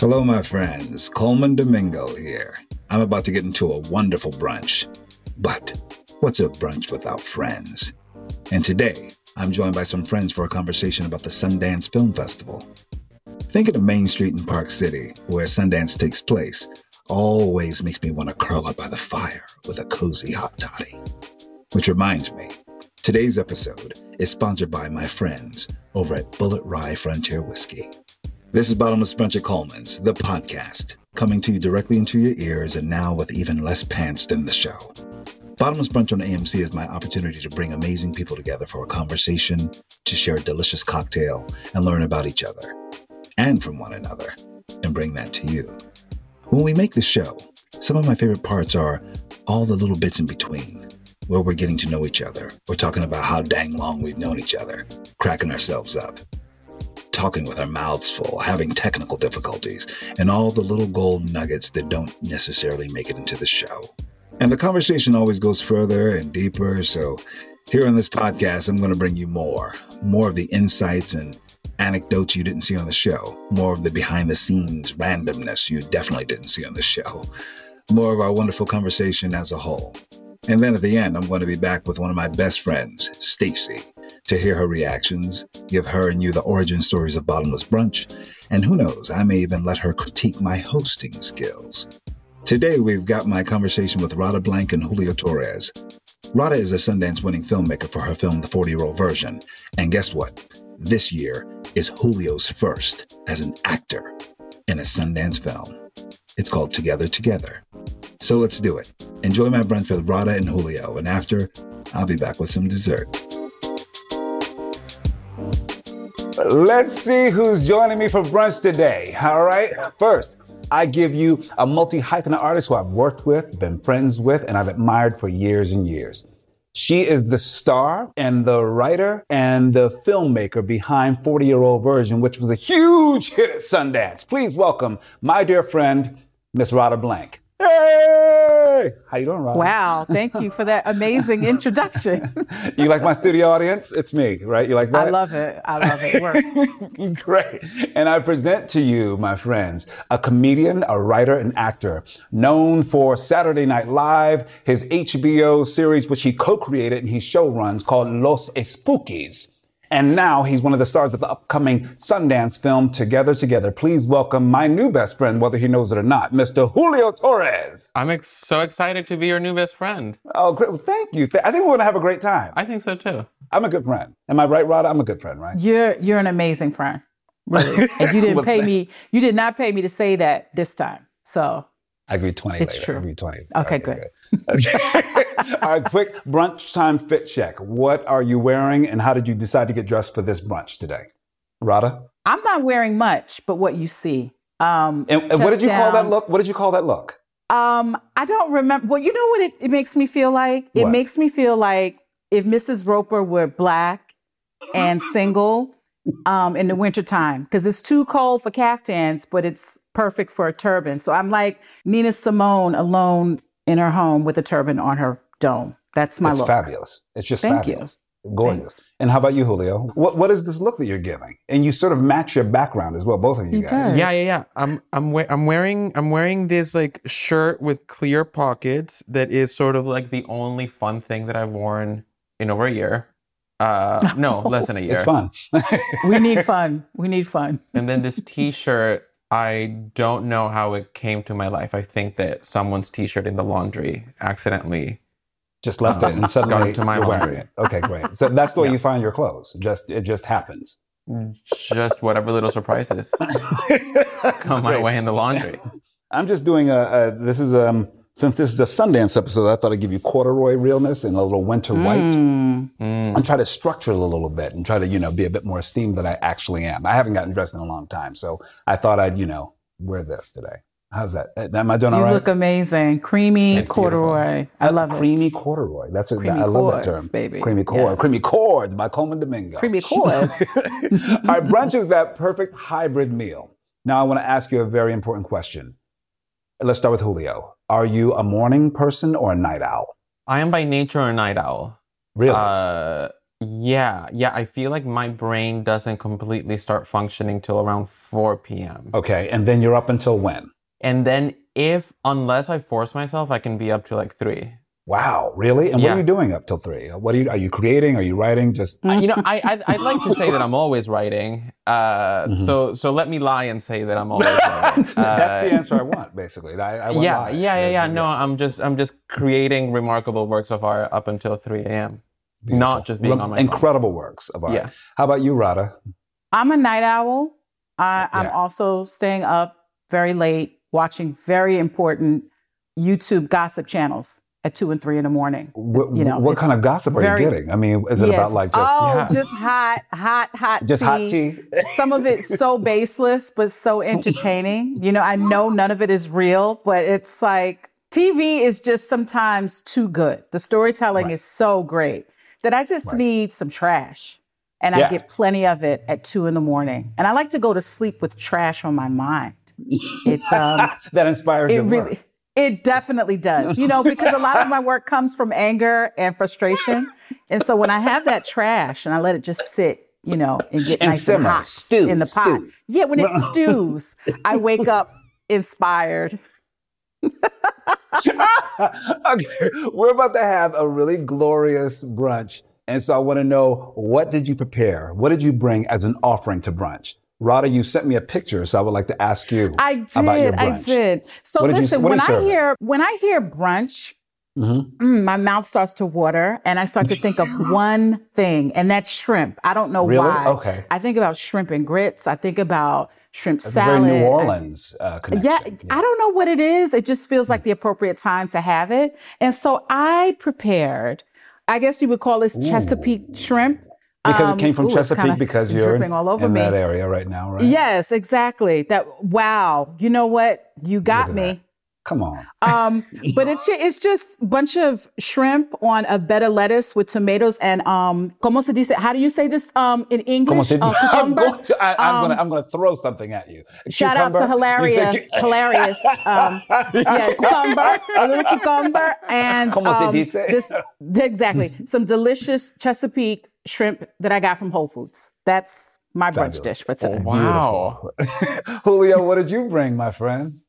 Hello, my friends. Colman Domingo here. I'm about to get into a wonderful brunch. But what's a brunch without friends? And today, I'm joined by some friends for a conversation about the Sundance Film Festival. Thinking of Main Street in Park City, where Sundance takes place, always makes me want to curl up by the fire with a cozy hot toddy. Which reminds me, today's episode is sponsored by my friends over at Bulleit Rye Frontier Whiskey. This is Bottomless Brunch at Colman's, the podcast, coming to you directly into your ears and now with even less pants than the show. Bottomless Brunch on AMC is my opportunity to bring amazing people together for a conversation, to share a delicious cocktail, and learn about each other and from one another, and bring that to you. When we make the show, some of my favorite parts are all the little bits in between, where we're getting to know each other. We're talking about how dang long we've known each other, cracking ourselves up, talking with our mouths full, having technical difficulties, and all the little gold nuggets that don't necessarily make it into the show. And the conversation always goes further and deeper. So, here on this podcast, I'm going to bring you more, more of the insights and anecdotes you didn't see on the show, more of the behind the scenes randomness you definitely didn't see on the show, more of our wonderful conversation as a whole. And then at the end, I'm going to be back with one of my best friends, Stacy, to hear her reactions, give her and you the origin stories of Bottomless Brunch, and who knows, I may even let her critique my hosting skills. Today, we've got my conversation with Radha Blank and Julio Torres. Radha is a Sundance winning filmmaker for her film, The 40 Year Old Version. And guess what? This year is Julio's first as an actor in a Sundance film. It's called Together Together. So let's do it. Enjoy my brunch with Radha and Julio, and after, I'll be back with some dessert. Let's see who's joining me for brunch today. All right. First, I give you a multi hyphenate artist who I've worked with, been friends with, and I've admired for years and years. She is the star and the writer and the filmmaker behind 40 Year Old Version, which was a huge hit at Sundance. Please welcome my dear friend, Miss Radha Blank. Hey! How you doing, Radha? Wow, thank you for that amazing introduction. You like my studio audience? It's me, right? You like that? I love it. I love it. It works. Great. And I present to you, my friends, a comedian, a writer, and actor known for Saturday Night Live, his HBO series, which he co-created and he show runs called Los Espookies. And now he's one of the stars of the upcoming Sundance film Together Together. Please welcome my new best friend, whether he knows it or not, Mr. Julio Torres. I'm ex- so excited to be your new best friend. Oh, great. Well, thank you. Th- I think we're going to have a great time. I think so too. I'm a good friend. Am I right, Rod? I'm a good friend, right? You're you're an amazing friend. Really. And you didn't pay me you did not pay me to say that this time. So I give you 20 It's later. true. I'll give you 20. Okay, good. good. All right, quick brunch time fit check. What are you wearing and how did you decide to get dressed for this brunch today? Radha? I'm not wearing much, but what you see. Um And, and what did you call that look? What did you call that look? Um, I don't remember. Well, you know what it, it makes me feel like? It makes me feel like if Mrs. Roper were black and single um, in the wintertime, because it's too cold for caftans, but it's perfect for a turban. So I'm like Nina Simone alone in her home with a turban on her dome. That's my it's look. fabulous. It's just Thank you. fabulous. Gorgeous. Thanks. And how about you, Julio? What what is this look that you're giving? And you sort of match your background as well, both of you He guys. does. Yeah, yeah, yeah. I'm I'm we- I'm wearing I'm wearing this like shirt with clear pockets that is sort of like the only fun thing that I've worn in over a year. Uh no, less than a year. It's fun. We need fun. We need fun. And then this t-shirt I don't know how it came to my life. I think that someone's t-shirt in the laundry accidentally just left it and suddenly into my you're wearing laundry. it. Okay, great. So that's the way Yeah. you find your clothes. Just it just happens. just whatever little surprises come my way in the laundry. I'm just doing a, a this is um since this is a Sundance episode, I thought I'd give you corduroy realness and a little winter white Mm. Mm. and try to structure it a little bit and try to, you know, be a bit more esteemed than I actually am. I haven't gotten dressed in a long time, so I thought I'd, you know, wear this today. How's that? Am I doing all You right? look amazing. Creamy It's beautiful. corduroy. I love it. Creamy corduroy. That's a, Creamy I love that cords, term. baby. Creamy cord. Yes. Creamy cords by Colman Domingo. Creamy cords. Our brunch is that perfect hybrid meal. Now I want to ask you a very important question. Let's start with Julio. Are you a morning person or a night owl? I am by nature a night owl. Really? Uh, Yeah, yeah. I feel like my brain doesn't completely start functioning till around 4 p.m. Okay, and then you're up until when? And then if, unless I force myself, I can be up to like 3. Wow, really? And what are you doing up till three? What are you? Are you creating? Are you writing? Just Uh, you know, I, I I'd like to say that I'm always writing. Uh, Mhm. so so let me lie and say that I'm always writing. that's the Uh, answer I want, basically. I, I want yeah, lies. yeah, yeah, yeah. So, No, I'm just I'm just creating remarkable works of art up until 3 a.m. beautiful. Not just being Rem- on my phone. incredible works of art. Yeah. How about you, Radha? I'm a night owl. I, I'm Yeah. also staying up very late, watching very important YouTube gossip channels at two and three in the morning. What, You know, what kind of gossip are very- you getting? I mean, is it Yeah, about like just oh, yeah. just hot, hot, hot just hot tea? Some of it's so baseless, but so entertaining. You know, I know none of it is real, but it's like TV is just sometimes too good. The storytelling Right. is so great that I just Right. need some trash. And Yeah. I get plenty of it at two in the morning. And I like to go to sleep with trash on my mind. It um, that inspires it really work. it definitely does you know because a lot of my work comes from anger and frustration and so when i have that trash and i let it just sit you know and get And nice simmer, and hot stew, in the pot stew. yeah when it stews i wake up inspired okay, we're about to have a really glorious brunch. And so I want to know what did you prepare? What did you bring as an offering to brunch? Radha, you sent me a picture, so I would like to ask you i did about your brunch. i did so What did you- listen when i hear when i hear brunch Mhm. mm, my mouth starts to water and I start to think of one thing, and that's shrimp. I don't know Really? why. Okay. I think about shrimp and grits. I think about shrimp That's salad. a very New Orleans uh, connection. yeah, I don't know what it is. It just feels like the appropriate time to have it. And so I prepared, I guess you would call this Chesapeake shrimp. Because Um, it came from ooh, Chesapeake because you're dripping all over in me. that area right now, right? Yes, exactly. That wow. You know what? You got me. Come on. Um, but it's ju- it's just a bunch of shrimp on a bed of lettuce with tomatoes and um, como se dice? How do you say this um in English? Uh, I'm, going to, I, I'm Um, gonna I'm gonna throw something at you. Shout out to? You Hilaria, hilarious. Um, yeah, cucumber, a little cucumber, and um, this exactly some delicious Chesapeake shrimp that I got from Whole Foods. That's my brunch Fabulous. dish for today. Wow. Julio, what did you bring, my friend?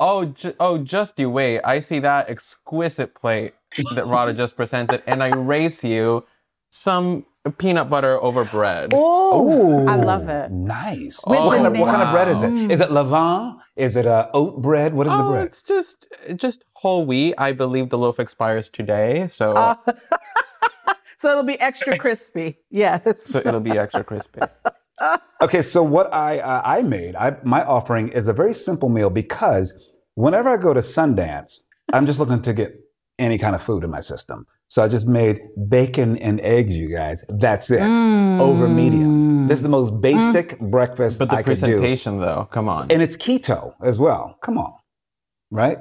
Oh, ju- oh, just you wait. I see that exquisite plate that Radha just presented, and I race you some peanut butter over bread. Oh, I love it. Nice. With what, kind of, what kind of bread is it? bananas. Is it levain? Is it uh, oat bread? What is the Oh, bread? it's just just whole wheat. I believe the loaf expires today, so Uh, so it'll be extra crispy. Yes. so it'll be extra crispy. Okay, so what I uh, I made, I, my offering is a very simple meal because whenever I go to Sundance, I'm just looking to get any kind of food in my system. So I just made bacon and eggs, you guys. That's it. Over medium. This is the most basic breakfast But the I could do. presentation, though, come on. And it's keto as well. Come on. Right?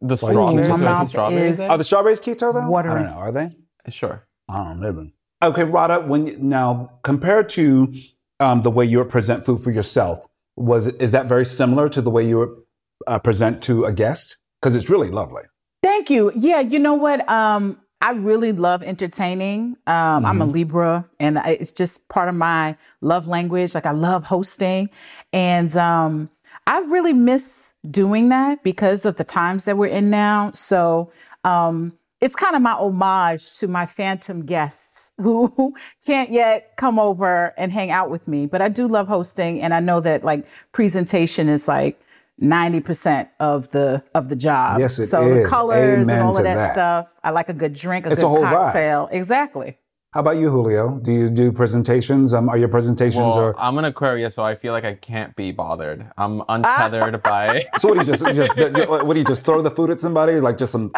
the strawberries, my are strawberries? Are the strawberries keto though? I Watery. don't know. Are they? Sure. I don't know. Okay, Radha, when now compared to um, the way you present food for yourself, was is that very similar to the way you uh, present to a guest? Because it's really lovely. Thank you. Yeah, you know what? Um, I really love entertaining. Um, I'm a Mm-hmm. Libra, and I- it's just part of my love language. Like I love hosting, and um, I really miss doing that because of the times that we're in now. So um, it's kind of my homage to my phantom guests who can't yet come over and hang out with me. But I do love hosting, and I know that like presentation is like. 90% of the of the job. Yes, it so the is. colors and all of that, that. stuff. I like a good drink, a It's good a whole vibe. cocktail. Exactly. How about you, Julio? Do you do presentations? Um, are your presentations Well, or I'm an Aquarius, so I feel like I can't be bothered. I'm untethered by. so? What do you just, just what do you just throw the food at somebody like just some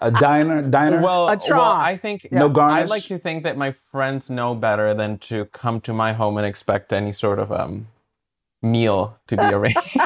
a diner diner? Well, A well. I think No garnish? I like to think that my friends know better than to come to my home and expect any sort of um meal to be arranged.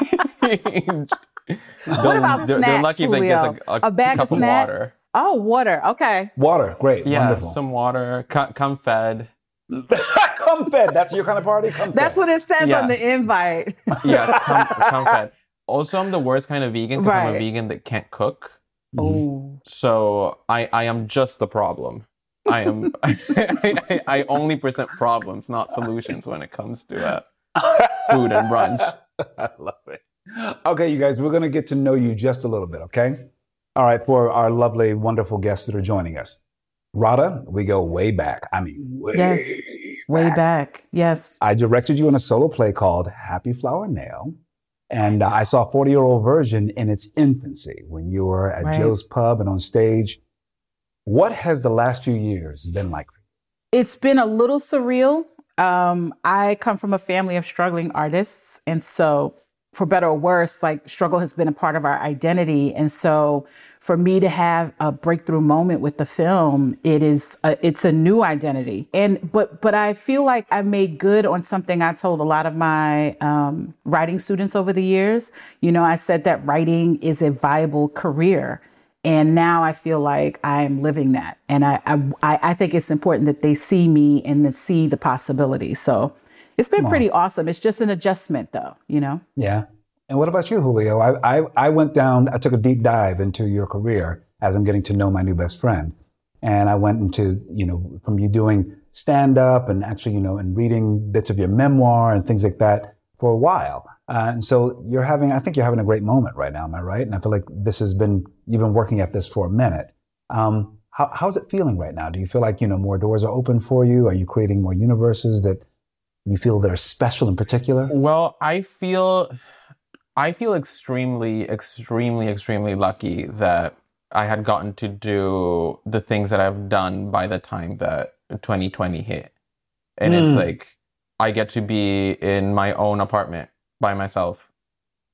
What about they're, snacks, they're lucky if they get Julio? like a, a bag cup of snacks? water. Oh, water. Okay. Water, great, Yeah, wonderful. some water. Come, come fed. come fed. That's your kind of party. Come That's fed. what it says Yeah. on the invite. Yeah, come, come fed. Also, I'm the worst kind of vegan because I'm a vegan that can't cook. oh. So I, I am just the problem. I am I, I only present problems, not solutions when it comes to uh, food and brunch. I love it. Okay, you guys, we're going to get to know you just a little bit, okay? All right, for our lovely, wonderful guests that are joining us. Radha, we go way back. I mean, way Yes. Way back. Yes. I directed you in a solo play called Happy Flower Nail. And uh, I saw a 40 year old version in its infancy when you were at Right. Joe's Pub and on stage. What has the last few years been like? It's been a little surreal. Um, I come from a family of struggling artists. And so, for better or worse, like struggle has been a part of our identity. And so, for me to have a breakthrough moment with the film, it is a, it's a new identity. And but but I feel like I made good on something I told a lot of my um, writing students over the years. You know, I said that writing is a viable career. And now I feel like I'm living that. And I, I, I think it's important that they see me and see the possibility. So it's been pretty awesome. It's just an adjustment though, you know? Yeah. And what about you, Julio? I, I, I went down, I took a deep dive into your career as I'm getting to know my new best friend. And I went into, you know, from you doing stand up and actually, you know, and reading bits of your memoir and things like that for a while. Uh, and so you're having, I think you're having a great moment right now. Am I right? And I feel like this has been, you've been working at this for a minute. Um, how, how's it feeling right now? Do you feel like, you know, more doors are open for you? Are you creating more universes that you feel that are special in particular? Well, I feel I feel extremely, extremely, extremely lucky that I had gotten to do the things that I've done by the time that 2020 hit. And it's Mm. like I get to be in my own apartment by myself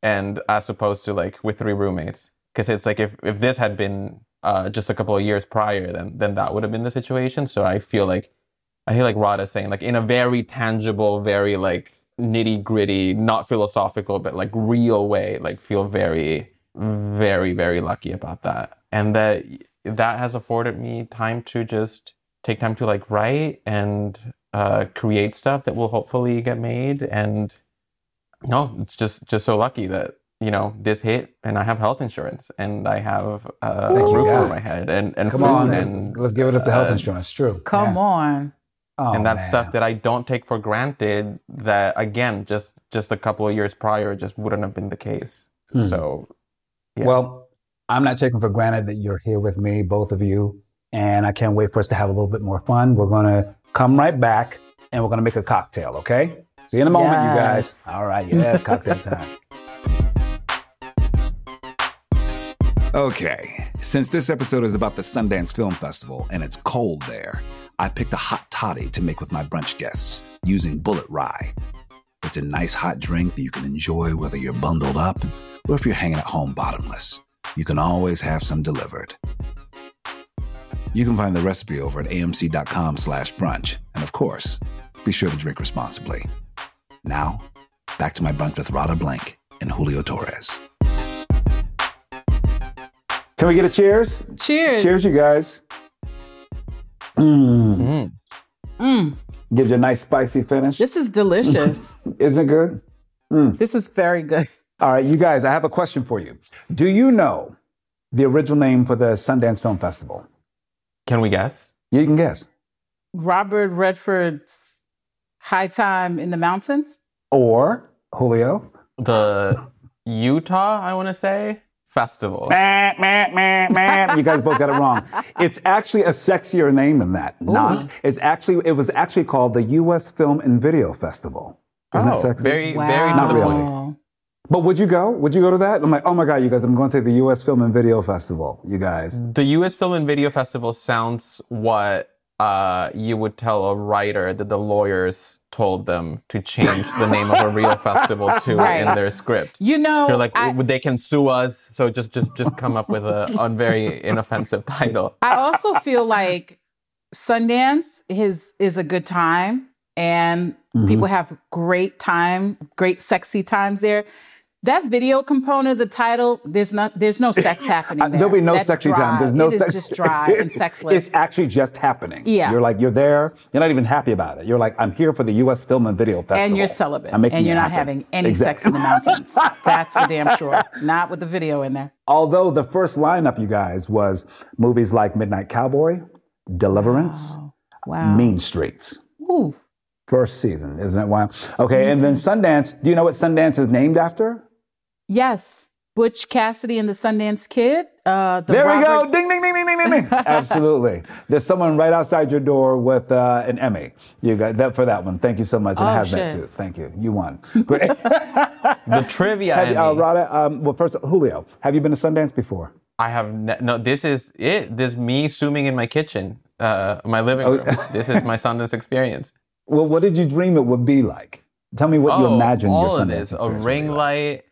and as opposed to like with three roommates because it's like if if this had been uh, just a couple of years prior then then that would have been the situation so i feel like i hear like rada saying like in a very tangible very like nitty gritty not philosophical but like real way like feel very very very lucky about that and that that has afforded me time to just take time to like write and uh, create stuff that will hopefully get made and no, it's just just so lucky that you know this hit, and I have health insurance, and I have uh, a roof over my head, and and Come food, on, and let's give it up to health uh, insurance. True. Come Yeah. on. Oh, and that's man. stuff that I don't take for granted. That again, just just a couple of years prior, just wouldn't have been the case. Hmm. So yeah. Well, I'm not taking for granted that you're here with me, both of you, and I can't wait for us to have a little bit more fun. We're gonna come right back, and we're gonna make a cocktail. Okay? See you in a moment, you guys. All right. Yes, cocktail time. Okay, since this episode is about the Sundance Film Festival and it's cold there, I picked a hot toddy to make with my brunch guests using Bulleit Rye. It's a nice hot drink that you can enjoy whether you're bundled up or if you're hanging at home bottomless. You can always have some delivered. You can find the recipe over at amc.com slash brunch. And of course, be sure to drink responsibly. Now, back to my brunch with Radha Blank and Julio Torres. Can we get a cheers? Cheers. Cheers, you guys. Mm. Mm. Mm, Gives you a nice spicy finish. this is delicious. Isn't it good? this is very good. All right, you guys, I have a question for you. Do you know the original name for the Sundance Film Festival? can we guess? You can guess. Robert Redford's High Time in the Mountains. Or Julio. The Utah, I want to say festival. Meh, meh, meh, meh. You guys both got it wrong. It's actually a sexier name than that. Not. It's actually it was actually called the U.S. Film and Video Festival. Isn't that Oh, sexy? very Wow. very Not really. But would you go? Would you go to that? I'm like, oh my god, you guys! I'm going to the U.S. Film and Video Festival. You guys. The U.S. Film and Video Festival sounds what uh, you would tell a writer that the lawyers told them to change the name of a real festival to Right. in their script. You know, They're like, I, they can sue us, so just just just come up with a, a very inoffensive title. I also feel like Sundance is is a good time and Mm-hmm. people have great time, great sexy times there. That video component of the title, there's not there's no sex happening there. There'll be no That's sexy dry. time. There's no It is sex- just dry and sexless. It's actually just happening. Yeah. You're like, you're there. You're not even happy about it. You're like, I'm here for the U.S. Film and Video Festival. and you're celibate, I'm making and you're not happen. having any sex in the mountains. That's for damn sure. Not with the video in there. Although the first lineup, you guys, was movies like Midnight Cowboy, Deliverance, Wow. Wow. Mean Streets. Ooh. First season, isn't it wild? Okay, and then Sundance. Do you know what Sundance is named after? Yes. Butch Cassidy and the Sundance Kid. Uh, the There we go. Ding, ding, ding, ding, ding, ding, ding. Absolutely. There's someone right outside your door with uh, an Emmy. You got that for that one. Thank you so much. And Oh, a hazmat shit. suit. Thank you. You won. Great. The trivia. Have you- uh, Emmy. Radha, um, well, first, Julio, have you been to Sundance before? I have ne- no. This is it. This is me zooming in my kitchen, uh, my living Oh. room. this is my Sundance experience. Well, what did you dream it would be like? Tell me what you imagined Oh, all your of Sundance this. A experience would ring like. light.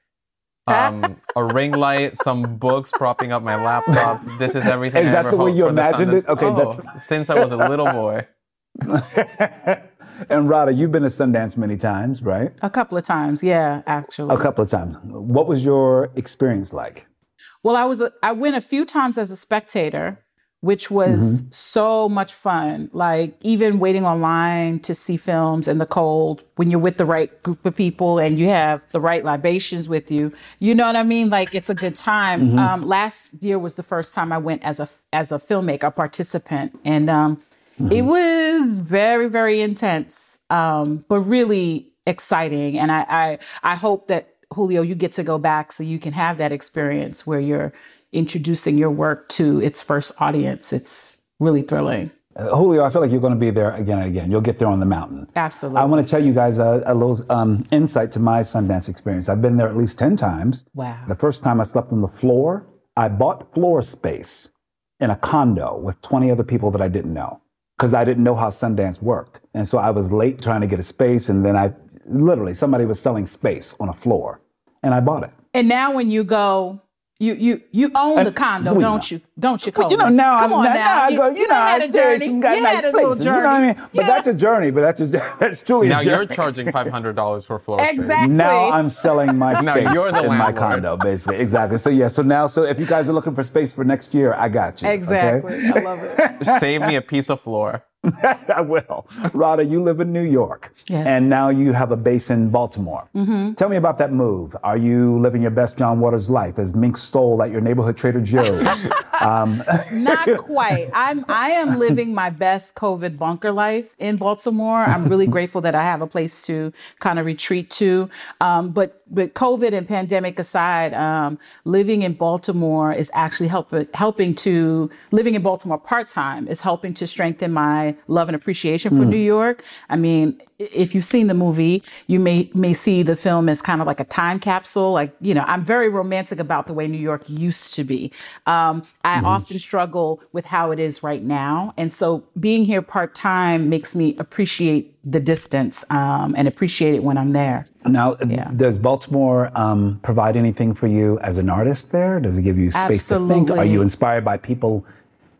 Um, a ring light, some books propping up my laptop. This is everything. Is I that ever the way hoped you imagined it? Okay, Oh, that's- since I was a little boy. and Radha, you've been to Sundance many times, right? A couple of times, yeah, actually. A couple of times. What was your experience like? Well, I was a, I went a few times as a spectator, which was so much fun. Like even waiting online to see films in the cold when you're with the right group of people and you have the right libations with you. You know what I mean? Like it's a good time. Um, last year was the first time I went as a as a filmmaker, a participant, and um, it was very very intense, um, but really exciting. And I, I I hope that Julio, you get to go back so you can have that experience where you're introducing your work to its first audience. It's really thrilling. Uh, Julio, I feel like you're going to be there again and again. You'll get there on the mountain. Absolutely. I want to tell you guys a, a little um, insight to my Sundance experience. I've been there at least 10 times. Wow. The first time I slept on the floor, I bought floor space in a condo with 20 other people that I didn't know because I didn't know how Sundance worked. And so I was late trying to get a space. And then I literally, somebody was selling space on a floor and I bought it. And now when you go, you you you own the condo, we don't know. you? Don't you? Well, you know, now Come I'm on now, now. now I go, you, know, I had a stay journey. some got You nice had a places. little You know what I mean? But Yeah. that's a journey. But that's just that's truly Now a you're charging five hundred dollars for floor space. Exactly. Now I'm selling my Now space you're the in my condo, basically. Exactly. So yeah. So now, so if you guys are looking for space for next year, I got you. okay? Exactly. I love it. Save me a piece of floor. I will. Radha, you live in New York. Yes. And now you have a base in Baltimore. Mm-hmm. Tell me about that move. Are you living your best John Waters life as Mink Stole at your neighborhood Trader Joe's? um, Not quite. I'm I am living my best COVID bunker life in Baltimore. I'm really grateful that I have a place to kind of retreat to. Um, but but COVID and pandemic aside, um, living in Baltimore is actually helping helping to living in Baltimore part time is helping to strengthen my love and appreciation for New York. I mean, if you've seen the movie, you may may see the film as kind of like a time capsule. Like you know, I'm very romantic about the way New York used to be. Um, I often struggle with how it is right now, and so being here part time makes me appreciate the distance um, and appreciate it when I'm there. now, does Baltimore um, provide anything for you as an artist there? Does it give you space to think? Are you inspired by people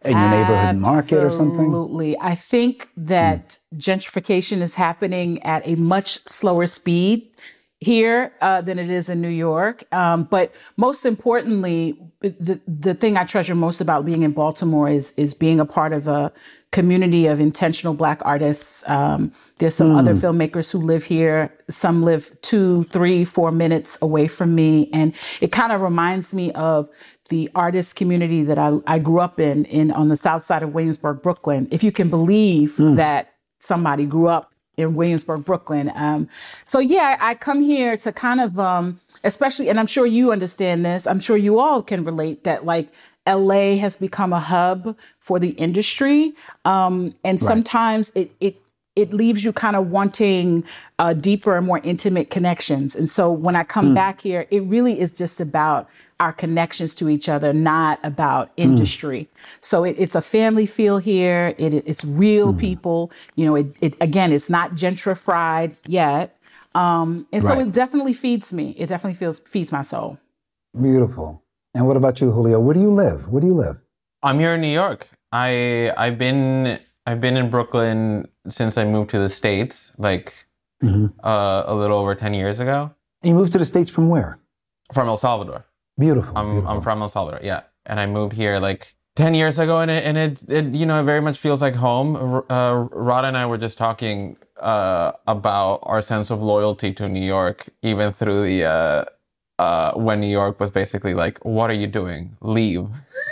in your neighborhood market or something? Absolutely. I think that gentrification is happening at a much slower speed here uh, than it is in New York. Um, but most importantly, the the thing I treasure most about being in Baltimore is is being a part of a community of intentional Black artists. Um, there's some other filmmakers who live here. Some live two, three, four minutes away from me, and it kind of reminds me of the artist community that I, I grew up in in on the south side of Williamsburg, Brooklyn. If you can believe that somebody grew up in Williamsburg, Brooklyn. Um, so yeah, I come here to kind of, um, especially, and I'm sure you understand this. I'm sure you all can relate that like LA has become a hub for the industry, um, and sometimes it it it leaves you kind of wanting uh, deeper and more intimate connections. And so when I come back here, it really is just about our connections to each other, not about industry. So it, it's a family feel here. It, it's real people. You know, it, it again, it's not gentrified yet. Um, and so Right. it definitely feeds me. It definitely feels feeds my soul. Beautiful. And what about you, Julio? Where do you live? Where do you live? I'm here in New York. I I've been I've been in Brooklyn since I moved to the states, like uh, a little over ten years ago, You moved to the States from where? from El Salvador. Beautiful. I'm beautiful. I'm from El Salvador, yeah, and I moved here like ten years ago, and it and it, it you know it very much feels like home. Uh, Rod and I were just talking uh, about our sense of loyalty to New York, even through the uh, uh, when New York was basically like, "What are you doing? Leave."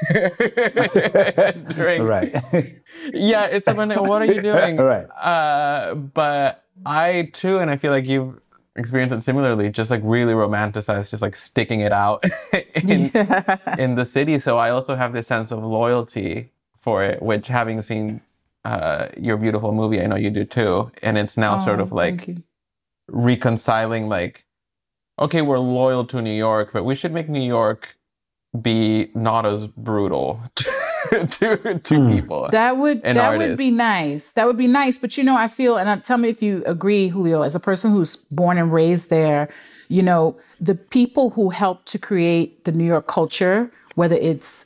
During- Right. yeah, it's like, what are you doing? Right. Uh, but I too, and I feel like you've experienced it similarly, just like really romanticize just like sticking it out in, in the city. So I also have this sense of loyalty for it, which having seen uh, your beautiful movie, I know you do too. And it's now sort of Oh, like reconciling like, okay, we're loyal to New York, but we should make New York be not as brutal to, to, to people. That would an that would be nice. That would be nice. But you know, I feel, and uh, tell me if you agree, Julio, as a person who's born and raised there, you know, the people who helped to create the New York culture, whether it's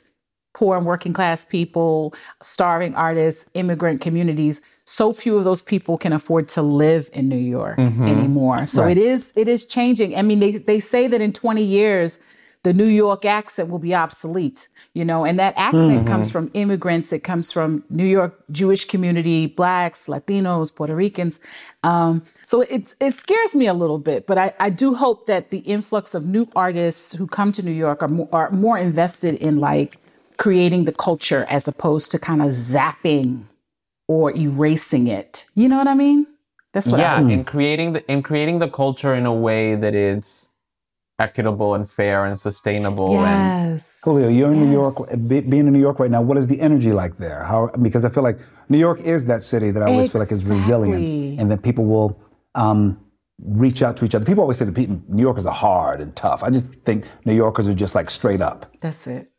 poor and working class people, starving artists, immigrant communities, so few of those people can afford to live in New York anymore. So Right. it is it is changing. I mean, they they say that in 20 years the New York accent will be obsolete, you know, and that accent comes from immigrants. It comes from New York Jewish community, blacks, Latinos, Puerto Ricans. Um, so it's, it scares me a little bit, but I, I do hope that the influx of new artists who come to New York are more, are more invested in like creating the culture as opposed to kind of zapping or erasing it. You know what I mean? That's what yeah I in creating the in creating the culture in a way that is equitable and fair and sustainable and Yes. Julio, you're in New York. Be, being in New York right now, what is the energy like there? How? Because I feel like New York is that city that I always feel like is resilient, and that people will um, reach out to each other. People always say that people, New Yorkers are hard and tough. I just think New Yorkers are just like straight up. That's it.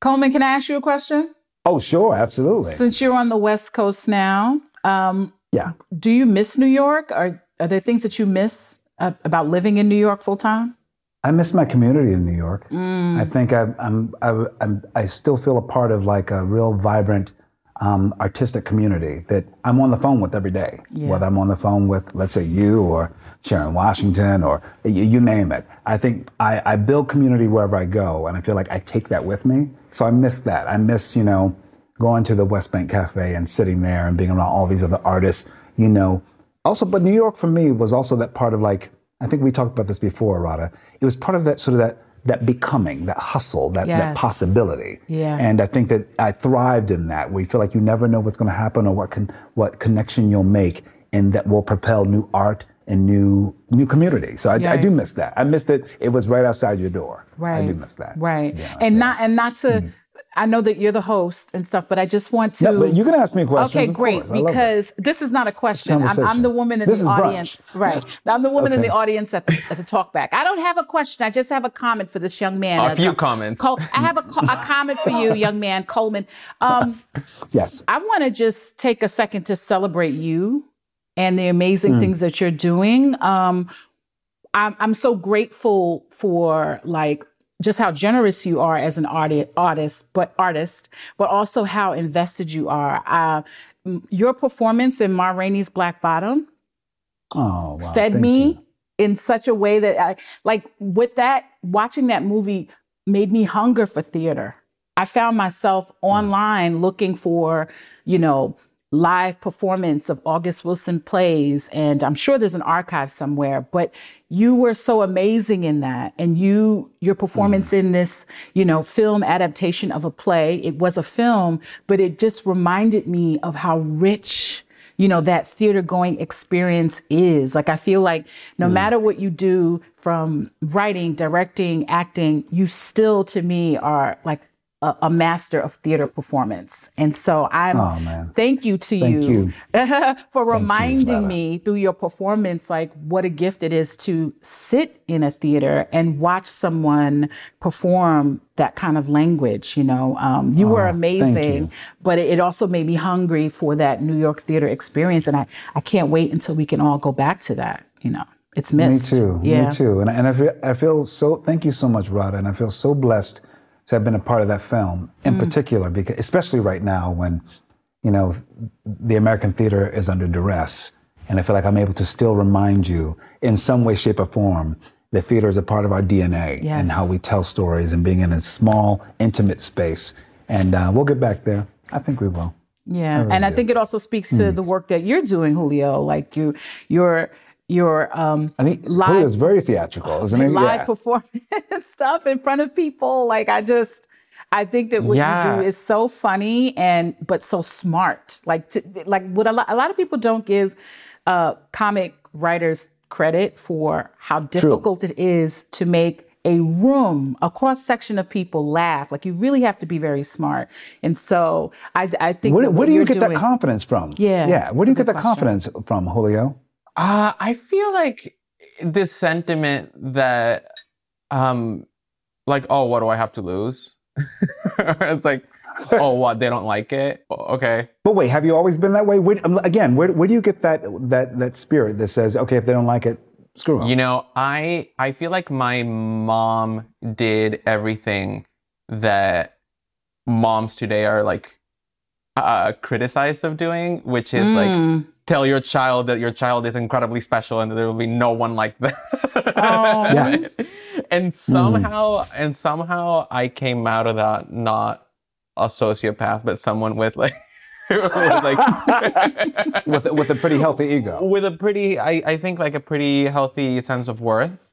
Colman, can I ask you a question? Oh, sure, absolutely. Since you're on the West Coast now, um, yeah. do you miss New York? Or are there things that you miss uh, about living in New York full time? I miss my community in New York. I think I, I'm, I, I'm, I still feel a part of like a real vibrant um, artistic community that I'm on the phone with every day. Yeah. Whether I'm on the phone with, let's say, you or Sharon Washington or you, you name it. I think I, I build community wherever I go, and I feel like I take that with me. So I miss that. I miss, you know, going to the West Bank Cafe and sitting there and being around all these other artists, you know. Also, but New York for me was also that part of like, I think we talked about this before, Radha. It was part of that sort of that that becoming, that hustle, that, that possibility. Yeah. And I think that I thrived in that. where you feel like you never know what's going to happen or what can what connection you'll make, and that will propel new art and new new community. So I, I do miss that. I missed it. it was right outside your door. Right. I do miss that. Right. Yeah, and yeah. not and not to mm-hmm. I know that you're the host and stuff, but I just want to No, but you can ask me questions. Okay, great. course. I love that. Because this is not a question. I'm, I'm the woman in This the is brunch. audience. Right. I'm the woman in the audience at the, at the talkback. I don't have a question. I just have a comment for this young man. A That's few comments. Col- I have a, a comment for you, young man, Colman. Um, yes. I want to just take a second to celebrate you and the amazing Hmm. things that you're doing. Um, I'm, I'm so grateful for like just how generous you are as an arti- artist, but artist, but also how invested you are. Uh, your performance in Ma Rainey's Black Bottom Oh, wow. fed thank me you. in such a way that I like with that watching that movie made me hunger for theater. I found myself Hmm. online looking for, you know, live performance of August Wilson plays and I'm sure there's an archive somewhere, but you were so amazing in that and you your performance Hmm. in this, you know, film adaptation of a play, it was a film, but it just reminded me of how rich you know, that theater going experience is. Like, I feel like no matter what you do from writing, directing, acting, you still, to me, are like a, a master of theater performance. And so I'm, Oh, thank you to Thank you, for you, reminding Lala. me through your performance, like what a gift it is to sit in a theater and watch someone perform that kind of language. You know, um, you were Oh, thank amazing you. but it, also made me hungry for that New York theater experience. And I, I can't wait until we can all go back to that. You know, it's Me too. Yeah. Me too. And, and I, feel, I feel so, thank you so much, Radha. And I feel so blessed to have been a part of that film Mm. in particular, because especially right now when, you know, the American theater is under duress. And I feel like I'm able to still remind you in some way, shape, or form that theater is a part of our DNA and how we tell stories and being in a small, intimate space. And uh, we'll get back there. I think we will. Yeah. really and I do. think it also speaks to Hmm. the work that you're doing, Julio. Like you, your, your, um, I think Live- Julio's very theatrical, isn't he? live Yeah. performance stuff in front of people. Like I just, I think that what Yeah. you do is so funny and but so smart. Like to, like what a lot, a lot of people don't give uh, comic writers credit for how difficult it is to make a room, a cross section of people laugh. Like you really have to be very smart. And so I, I think Where, that where what do you you're get that confidence from? Yeah, Yeah. Where do you get that question. confidence from, Julio? Uh, I feel like this sentiment that, um, like, oh, what do I have to lose? it's like, oh, what they don't like it? Okay, But wait, have you always been that way? Where, um, again, where, where do you get that that that spirit that says, okay, if they don't like it, screw them? you know, I I feel like my mom did everything that moms today are like uh, criticized of doing, which is like Mm. Tell your child that your child is incredibly special and that there will be no one like that. Oh. Yeah. and somehow and somehow I came out of that not a sociopath, but someone with like with like with with a pretty healthy ego. with a pretty I, I think like a pretty healthy sense of worth.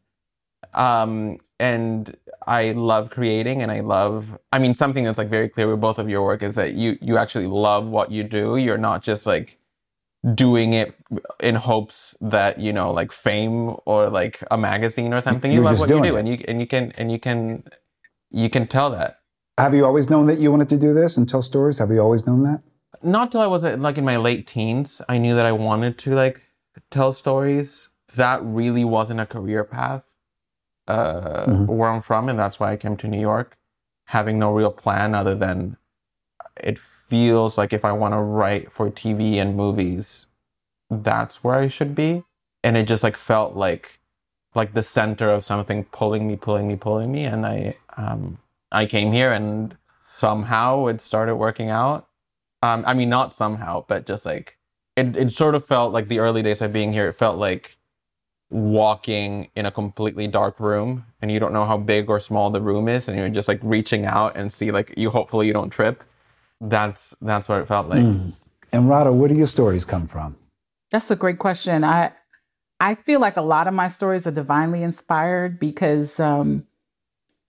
Um and I love creating and I love I mean something that's like very clear with both of your work is that you you actually love what you do. You're not just like doing it in hopes that you know like fame or like a magazine or something. You You're love what you do it. and you and you can and you can you can tell that. Have you always known that you wanted to do this and tell stories? Have you always known that? not till I was like in my late teens, I knew that I wanted to like tell stories. That really wasn't a career path uh, Mhm. where I'm from, and that's why I came to New York, having no real plan other than it feels like if I want to write for TV and movies, that's where I should be, and it just like felt like like the center of something pulling me, pulling me, pulling me, and I um I came here and somehow it started working out. Um, I mean, not somehow, but just like it, it sort of felt like the early days of being here. It felt like walking in a completely dark room and you don't know how big or small the room is and you're just like reaching out and see like you hopefully you don't trip. That's that's what it felt like. And Radha, where do your stories come from? That's a great question. I I feel like a lot of my stories are divinely inspired because um,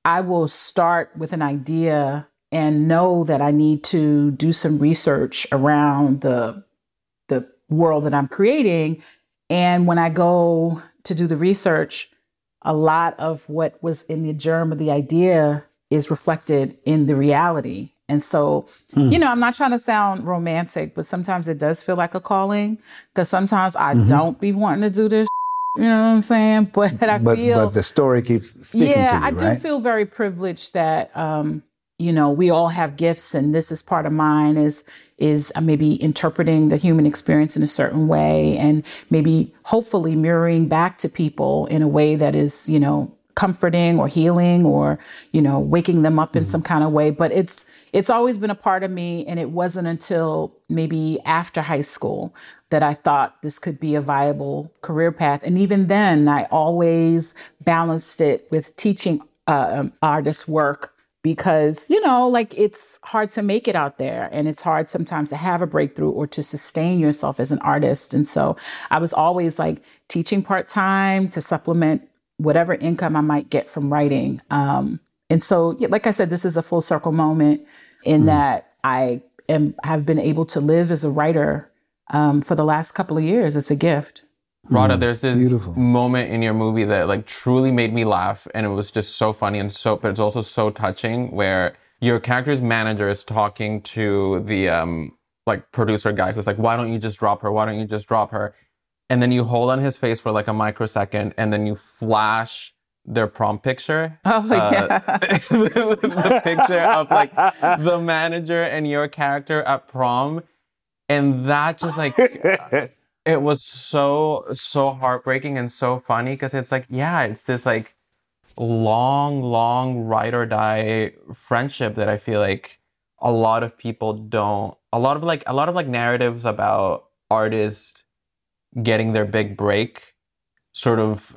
I will start with an idea and know that I need to do some research around the the world that I'm creating. And when I go to do the research, a lot of what was in the germ of the idea is reflected in the reality. And so, you know, I'm not trying to sound romantic, but sometimes it does feel like a calling because sometimes I don't be wanting to do this. You know what I'm saying? But I But feel but the story keeps speaking yeah, to you, I do right? feel very privileged that um, you know we all have gifts, and this is part of mine. Is is uh, maybe interpreting the human experience in a certain way, and maybe hopefully mirroring back to people in a way that is you know comforting or healing or you know waking them up in some kind of way. But it's it's always been a part of me and it wasn't until maybe after high school that I thought this could be a viable career path. And even then I always balanced it with teaching uh, um, artist work because you know like it's hard to make it out there and it's hard sometimes to have a breakthrough or to sustain yourself as an artist. And so I was always like teaching part-time to supplement whatever income I might get from writing. Um, and so, like I said, this is a full circle moment in that I am have been able to live as a writer um, for the last couple of years. It's a gift. Radha, there's this beautiful. moment in your movie that like truly made me laugh, and it was just so funny and so, but it's also so touching. Where your character's manager is talking to the um like producer guy who's like, "Why don't you just drop her? Why don't you just drop her?" And then you hold on his face for like a microsecond, and then you flash their prom picture. Oh, Uh, the picture of like the manager and your character at prom, and that just like it was so so heartbreaking and so funny because it's like yeah it's this like long long ride or die friendship that i feel like a lot of people don't a lot of like a lot of like narratives about artists getting their big break sort of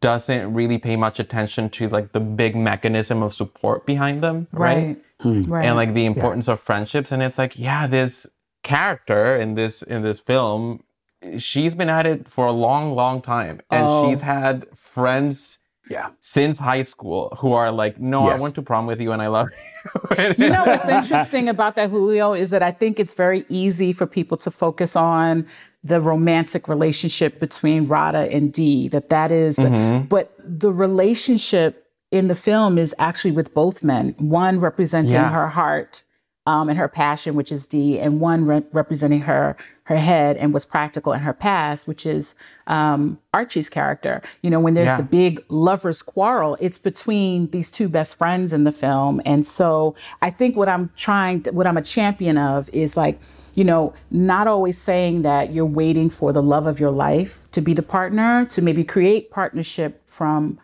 doesn't really pay much attention to like the big mechanism of support behind them right, Right. Hmm. Right. and like the importance of friendships and it's like yeah this character in this in this film she's been at it for a long long time and Oh. she's had friends Yeah. since high school who are like, no, Yes. I went to prom with you and I love you. You know what's interesting about that, Julio, is that I think it's very easy for people to focus on the romantic relationship between Radha and Dee. That that is- but the relationship in the film is actually with both men. One representing Yeah. her heart um, and her passion, which is Dee, and one re- representing her her head and what's practical in her past, which is um, Archie's character. You know, when there's Yeah. the big lovers quarrel, it's between these two best friends in the film, and so I think what I'm trying, to, what I'm a champion of, is like. You know, not always saying that you're waiting for the love of your life to be the partner, to maybe create partnership from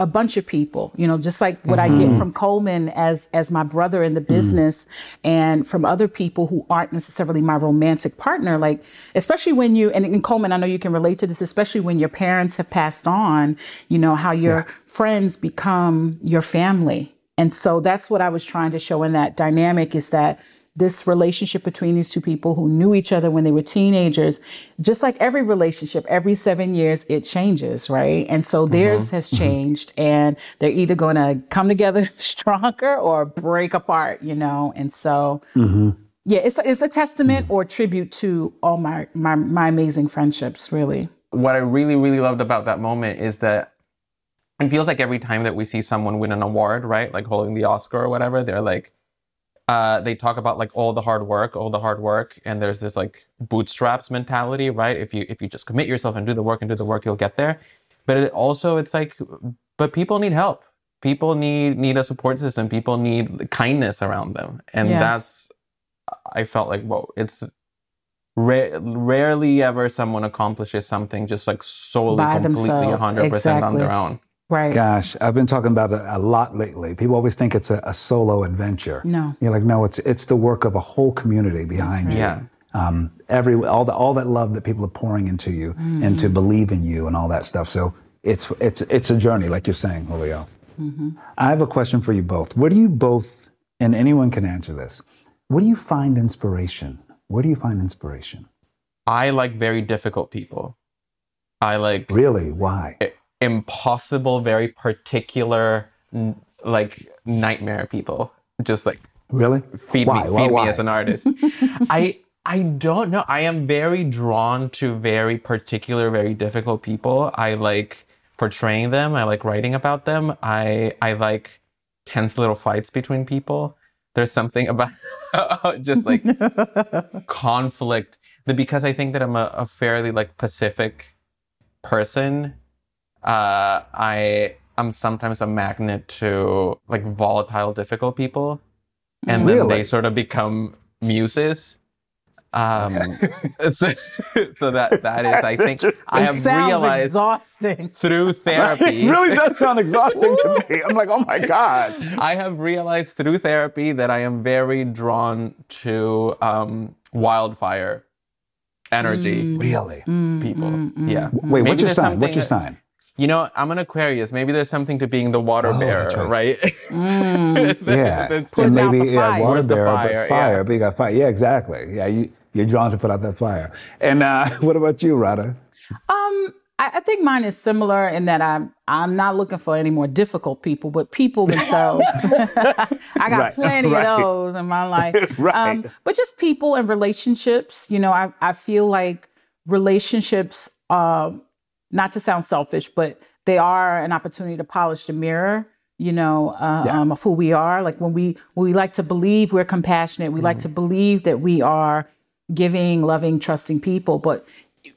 a bunch of people you know just like what i get mm-hmm. from colman as as my brother in the mm. business and from other people who aren't necessarily my romantic partner like especially when you and in colman i know you can relate to this especially when your parents have passed on you know how your friends become your family. And so that's what i was trying to show in that dynamic is that this relationship between these two people who knew each other when they were teenagers, just like every relationship, every seven years it changes, right? And so mm-hmm. theirs has mm-hmm. changed, and they're either going to come together stronger or break apart, you know. And so, mm-hmm. yeah, it's it's a testament or tribute to all my my my amazing friendships, really. what I really, really loved about that moment is that it feels like every time that we see someone win an award, right? Like holding the Oscar or whatever, they're like, uh, they talk about like all the hard work, all the hard work, and there's this like bootstraps mentality, right? If you if you just commit yourself and do the work and do the work, you'll get there. But it also, it's like, but people need help. People need need a support system. People need kindness around them, and Yes. that's. I felt like whoa, it's Ra- rarely ever someone accomplishes something just like solely By completely 100% on their own Right. Gosh, I've been talking about it a lot lately. People always think it's a, a solo adventure. No. You're like, no, it's it's the work of a whole community behind you. yeah Um, every all the all that love that people are pouring into you and to mm-hmm. believe in you and all that stuff. So it's it's it's a journey, like you're saying, Julio. Mm-hmm. I have a question for you both. Where do you both, and anyone can answer this, where do you find inspiration? Where do you find inspiration? i like very difficult people i like Really? Why? Eh, impossible very particular like nightmare people. Just like Really? feed Why? me Why- feed why? me as an artist. I i don't know. I am very drawn to very particular very difficult people. I like portraying them. I like writing about them. I i like tense little fights between people. There's something about just like conflict. Because i think that i'm a, a fairly like pacific person uh i i'm sometimes a magnet to like volatile difficult people and then they sort of become muses um so, so that that is i think i have realized exhausting. through therapy It really does sound exhausting to me. I'm like, oh my God. I have realized through therapy that I am very drawn to um, wildfire energy Really? people. Yeah. Wait, Maybe what's your sign? What's your sign? You know, I'm an Aquarius. Maybe there's something to being the water Oh, bearer, that's right? Yeah. It's- Putting and out maybe the yeah, fire. water Where's the bearer, fire? but fire, Yeah. but you got fire. Yeah, exactly. Yeah, you, you're drawn to put out that fire. And uh, what about you, Radha? Um, I, I think mine is similar in that I'm I'm not looking for any more difficult people, but people themselves. I got Right, plenty right. of those in my life. Right. Um, but just people and relationships. You know, I I feel like relationships. Um, not to sound selfish, but they are an opportunity to polish the mirror. You know, uh, Yeah. um, of who we are. Like when we when we like to believe we're compassionate, we like to believe that we are giving, loving, trusting people, but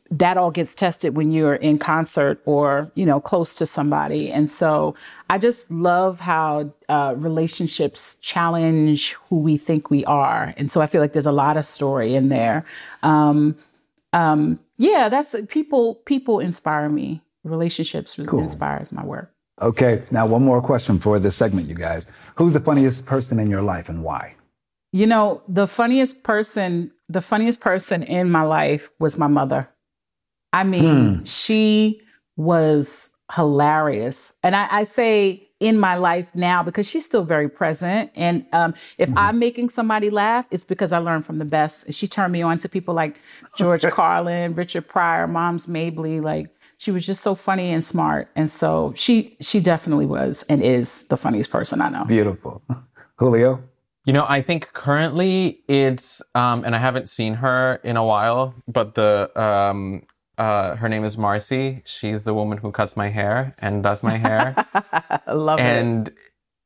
that all gets tested when you're in concert or you know close to somebody and so i just love how uh, relationships challenge who we think we are and so i feel like there's a lot of story in there um, um, yeah that's people people inspire me. Relationships inspires my work. Okay, now one more question for this segment, you guys. Who's the funniest person in your life and why? you know the funniest person the funniest person in my life was my mother. I mean hmm. she was hilarious. And I, I say in my life now because she's still very present and um, if i'm making somebody laugh it's because i learned from the best and she turned me on to people like george carlin richard pryor moms mabley like she was just so funny and smart. And so she she definitely was and is the funniest person I know. Beautiful. Julio? You know, I think currently it's, um, and I haven't seen her in a while, but the um, uh, her name is Marcy. She's the woman who cuts my hair and does my hair. I love it. and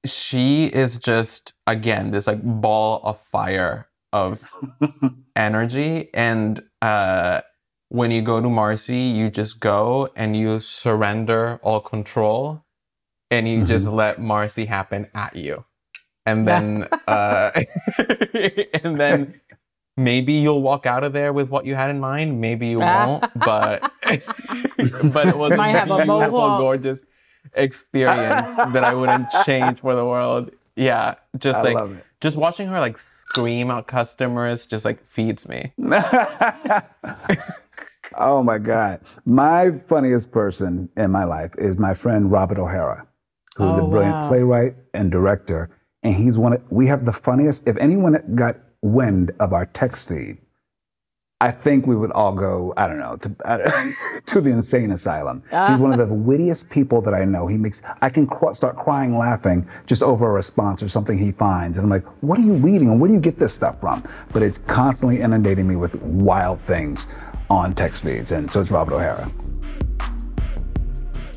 she is just again this like ball of fire of energy and uh when you go to marcy you just go and you surrender all control and you just let marcy happen at you and then uh and then maybe you'll walk out of there with what you had in mind maybe you ah. won't but but it was Might a have beautiful mohawk. gorgeous experience that I wouldn't change for the world. Yeah, just I like love it. just watching her like scream at customers just like feeds me. Oh my God. My funniest person in my life is my friend Robert O'Hara, who's a Oh, brilliant wow. playwright and director. And he's one of, we have the funniest, if anyone got wind of our text feed, I think we would all go, I don't know, to, I don't- to the insane asylum. Ah. He's one of the wittiest people that I know. He makes, I can cr- start crying laughing just over a response or something he finds. And I'm like, what are you reading and where do you get this stuff from? But it's constantly inundating me with wild things on text feeds. And so it's Robert O'Hara.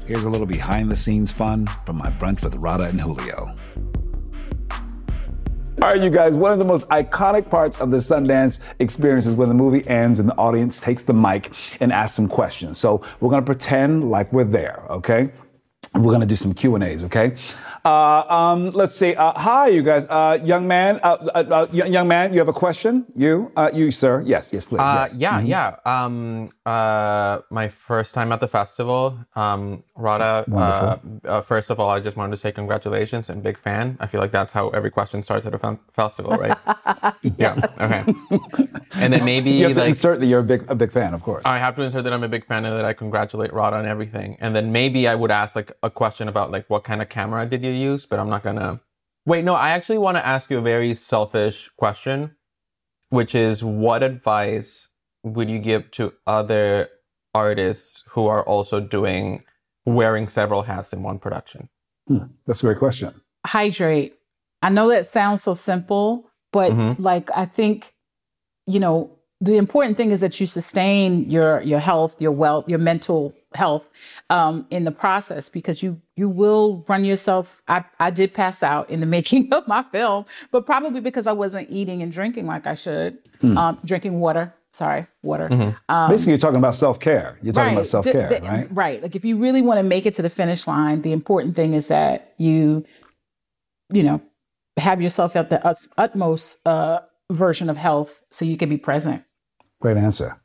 Here's a little behind the scenes fun from my brunch with Radha and Julio. All right, you guys, one of the most iconic parts of the Sundance experience is when the movie ends and the audience takes the mic and asks some questions. So we're going to pretend like we're there, okay? We're going to do some Q&As, okay? Uh, um, let's see. Uh, hi, you guys. Uh, young man, uh, uh, uh, young man, you have a question? You, uh, you, sir? Yes, yes, please. Uh, yes. yeah, yeah. Um, uh, my first time at the festival, um, Radha. First of all, I just wanted to say congratulations and big fan. I feel like that's how every question starts at a festival, right? yeah. Okay. And then maybe You have to like insert that you're a big, a big fan, of course. I have to insert that I'm a big fan and that I congratulate Radha on everything. And then maybe I would ask like a question about like what kind of camera did you use, but I'm not gonna. Wait, no, I actually want to ask you a very selfish question, which is what advice would you give to other artists who are also doing wearing several hats in one production? That's a great question. hydrate. I know that sounds so simple, but Mhm. like I think, you know, the important thing is that you sustain your your health, your wealth, your mental health um, in the process because you you will run yourself. I I did pass out in the making of my film, but probably because I wasn't eating and drinking like I should. Um, drinking water. Sorry, water. um Basically, you're talking about self care. You're talking about self care, right? Right. Like if you really want to make it to the finish line, the important thing is that you, you know, have yourself at the utmost uh, version of health so you can be present. Great answer.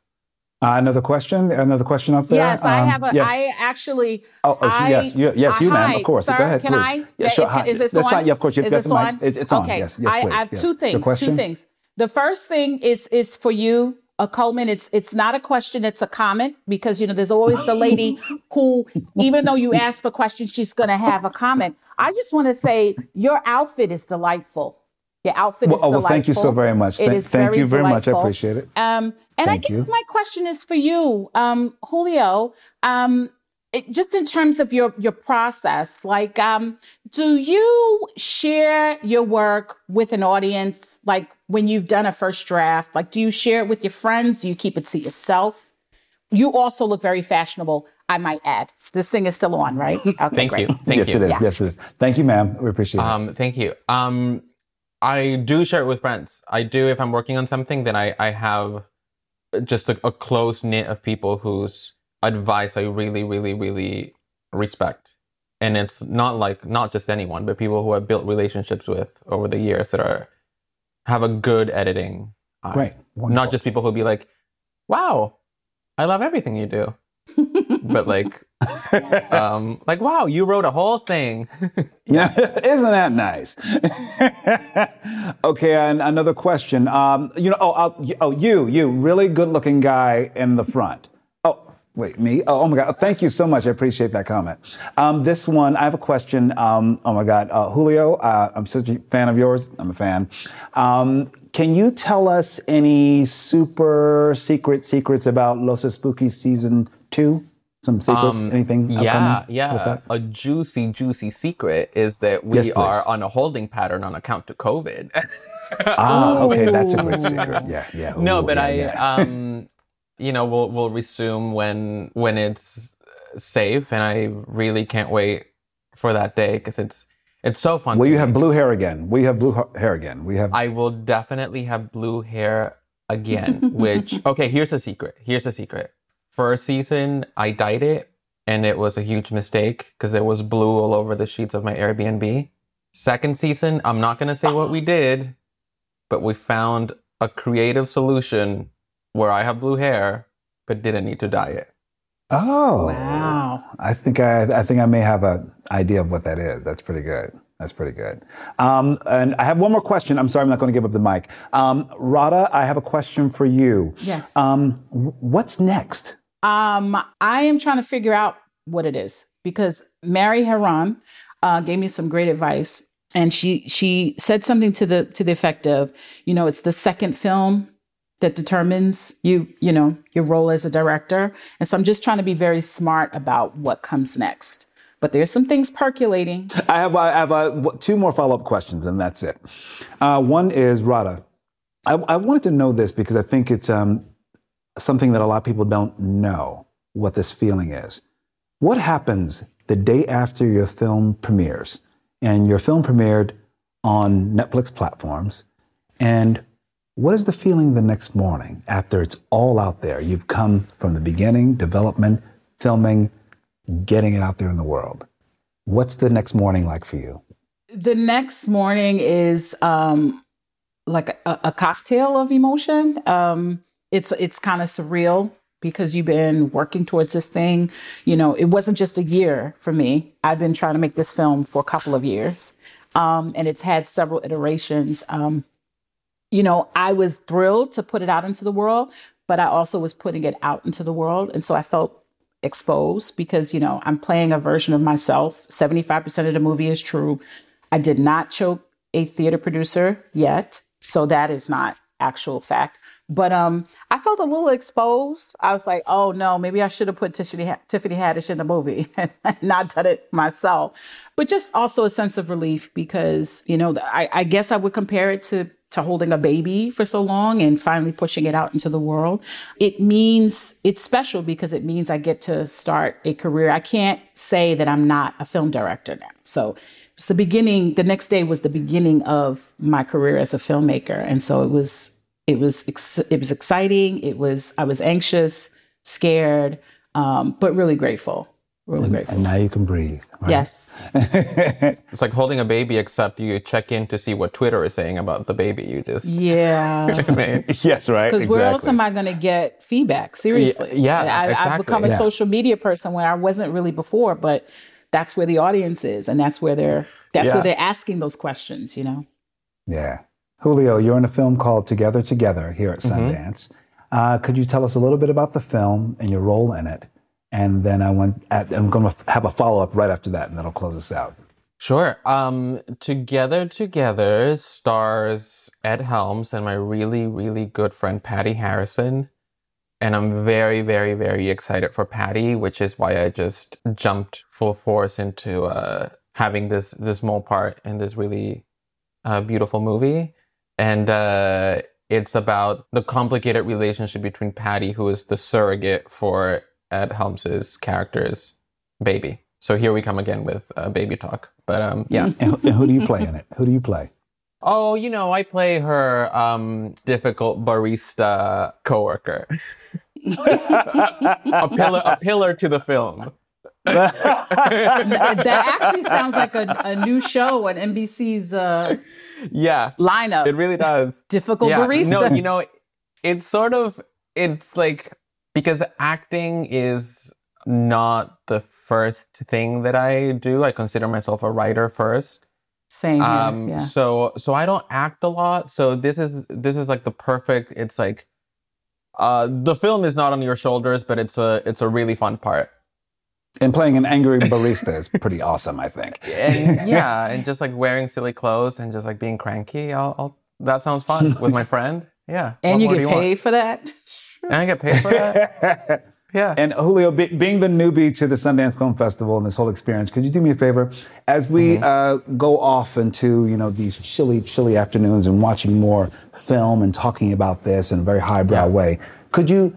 Uh, another question? Another question up there? Yes, I Um, have a. I yes. actually. Oh, okay, I- yes, you, yes, you, ma'am. Of course. Sir, Go ahead, can please. I? Yeah, sure. Is- Hi. Is this That's on? fine. Yeah, of course. You Is this the mic. on? It's, it's on. Okay. Yes, yes, I, please. I have yes. two The things. Two question? things. The first thing is is for you, a Colman. It's it's not a question. It's a comment because you know there's always the lady who, even though you ask for questions, she's going to have a comment. I just want to say your outfit is delightful. Your outfit Well, is oh, delightful. well, thank you so very much. It Thank- is thank you very much. I appreciate it. Um, and Thank I guess you. my question is for you, um, Julio. Um, it, just in terms of your your process, like, um, do you share your work with an audience? Like when you've done a first draft, like do you share it with your friends? Do you keep it to yourself? You also look very fashionable. I might add. This thing is still on, right? Okay, Thank great. you. Thank yes, you. it is. Yeah. Yes, it is. Thank you, ma'am. We appreciate it. Um, thank you. Um, I do share it with friends. I do if I'm working on something, then I, I have just a, a close knit of people whose advice I really, really, really respect. And it's not like not just anyone, but people who I've built relationships with over the years that are have a good editing. eye. Great. Wonderful. Not just people who'll be like, "Wow, I love everything you do," but like, um, like, "Wow, you wrote a whole thing." Yeah, isn't that nice? okay, and another question. Um, you know, oh, I'll, oh, you, you, really good-looking guy in the front. Oh, wait, me? Oh, oh my God! Thank you so much. I appreciate that comment. Um, this one, I have a question. Um, oh my God, uh, Julio, uh, I'm such a fan of yours. I'm a fan. Um, can you tell us any super secret secrets about Los Espookys season two? Some secrets? Um, anything? Yeah, yeah. A juicy, juicy secret is that we Yes, are on a holding pattern on account to COVID. Ah, okay, that's a great secret. Yeah, yeah. no, but yeah, I, yeah. um, you know, we'll we'll resume when when it's safe, and I really can't wait for that day because it's it's so fun. Will you me. have blue hair again? We have blue ha- hair again. We have. I will definitely have blue hair again. Which okay, here's a secret. Here's a secret. First season, I dyed it, and it was a huge mistake because there was blue all over the sheets of my Airbnb. Second season, I'm not gonna say what we did, but we found a creative solution where I have blue hair but didn't need to dye it. oh, Wow. I think I, I think I may have an idea of what that is. That's pretty good. That's pretty good. Um, and I have one more question. I'm sorry, I'm not going to give up the mic. Um, Radha, I have a question for you. Yes. Um, what's next? Um, I am trying to figure out what it is because Mary Harron uh, gave me some great advice, and she she said something to the to the effect of, you know, it's the second film that determines you you know your role as a director, and so I'm just trying to be very smart about what comes next. But there's some things percolating. I have, I have uh, two more follow up questions, and that's it. Uh, one is Radha. I, I wanted to know this because I think it's um, something that a lot of people don't know what this feeling is. What happens the day after your film premieres? And your film premiered on Netflix platforms. And what is the feeling the next morning after it's all out there? You've come from the beginning, development, filming, getting it out there in the world. What's the next morning like for you? The next morning is um, like a, a cocktail of emotion. Um, it's it's kind of surreal because you've been working towards this thing. You know, it wasn't just a year for me. I've been trying to make this film for a couple of years, um, and it's had several iterations. Um, you know, I was thrilled to put it out into the world, but I also was putting it out into the world, and so I felt exposed because you know I'm playing a version of myself. Seventy five percent of the movie is true. I did not choke a theater producer yet, so that is not actual fact. But um, I felt a little exposed. I was like, oh no, maybe I should have put Tiffany, Tiffany Haddish in the movie and not done it myself. But just also a sense of relief because you know I, I guess I would compare it to to holding a baby for so long and finally pushing it out into the world. It means it's special because it means I get to start a career. I can't say that I'm not a film director now. So it's the beginning, the next day was the beginning of my career as a filmmaker. And so it was it was ex- it was exciting. It was I was anxious, scared, um, but really grateful. Really grateful. And now you can breathe. right? Yes. It's like holding a baby, except you check in to see what Twitter is saying about the baby you just Yeah. made. yes, right. Because where else am I going to get feedback? Seriously. yeah, I, I've exactly. become a Yeah. social media person where I wasn't really before, but that's where the audience is, and that's where they're that's Yeah. where they're asking those questions. You know. Yeah. Julio, you're in a film called Together Together here at Sundance. Uh, could you tell us a little bit about the film and your role in it? And then I want, at, I'm going to have a follow up right after that, and that'll close us out. Sure. Um, Together Together stars Ed Helms and my really, really good friend Patti Harrison. And I'm very, very, very excited for Patti, which is why I just jumped full force into uh, having this this small part in this really uh, beautiful movie. And uh, it's about the complicated relationship between Patti, who is the surrogate for Ed Helms's character's baby. So here we come again with uh, baby talk. But um, yeah. And, who- and who do you play in it? Who do you play? Oh, you know, I play her um, difficult barista coworker. a pillar, a pillar to the film. that actually sounds like a, a new show on NBC's uh, Yeah, lineup. it really does. Difficult yeah, barista. No, you know, it's sort of it's like because acting is not the first thing that I do. I consider myself a writer first. Same. Um yeah. so so I don't act a lot. So this is this is like the perfect it's like uh the film is not on your shoulders, but it's a it's a really fun part. And playing an angry barista is pretty awesome, I think. And yeah, and just like wearing silly clothes and just like being cranky. I'll, I'll that sounds fun with my friend. Yeah. and What you get do want? paid for that. And I get paid for that. Yeah. And Julio, be, being the newbie to the Sundance Film Festival and this whole experience, could you do me a favor as we Mm-hmm. uh, go off into you know these chilly, chilly afternoons and watching more film and talking about this in a very highbrow Yeah. way? Could you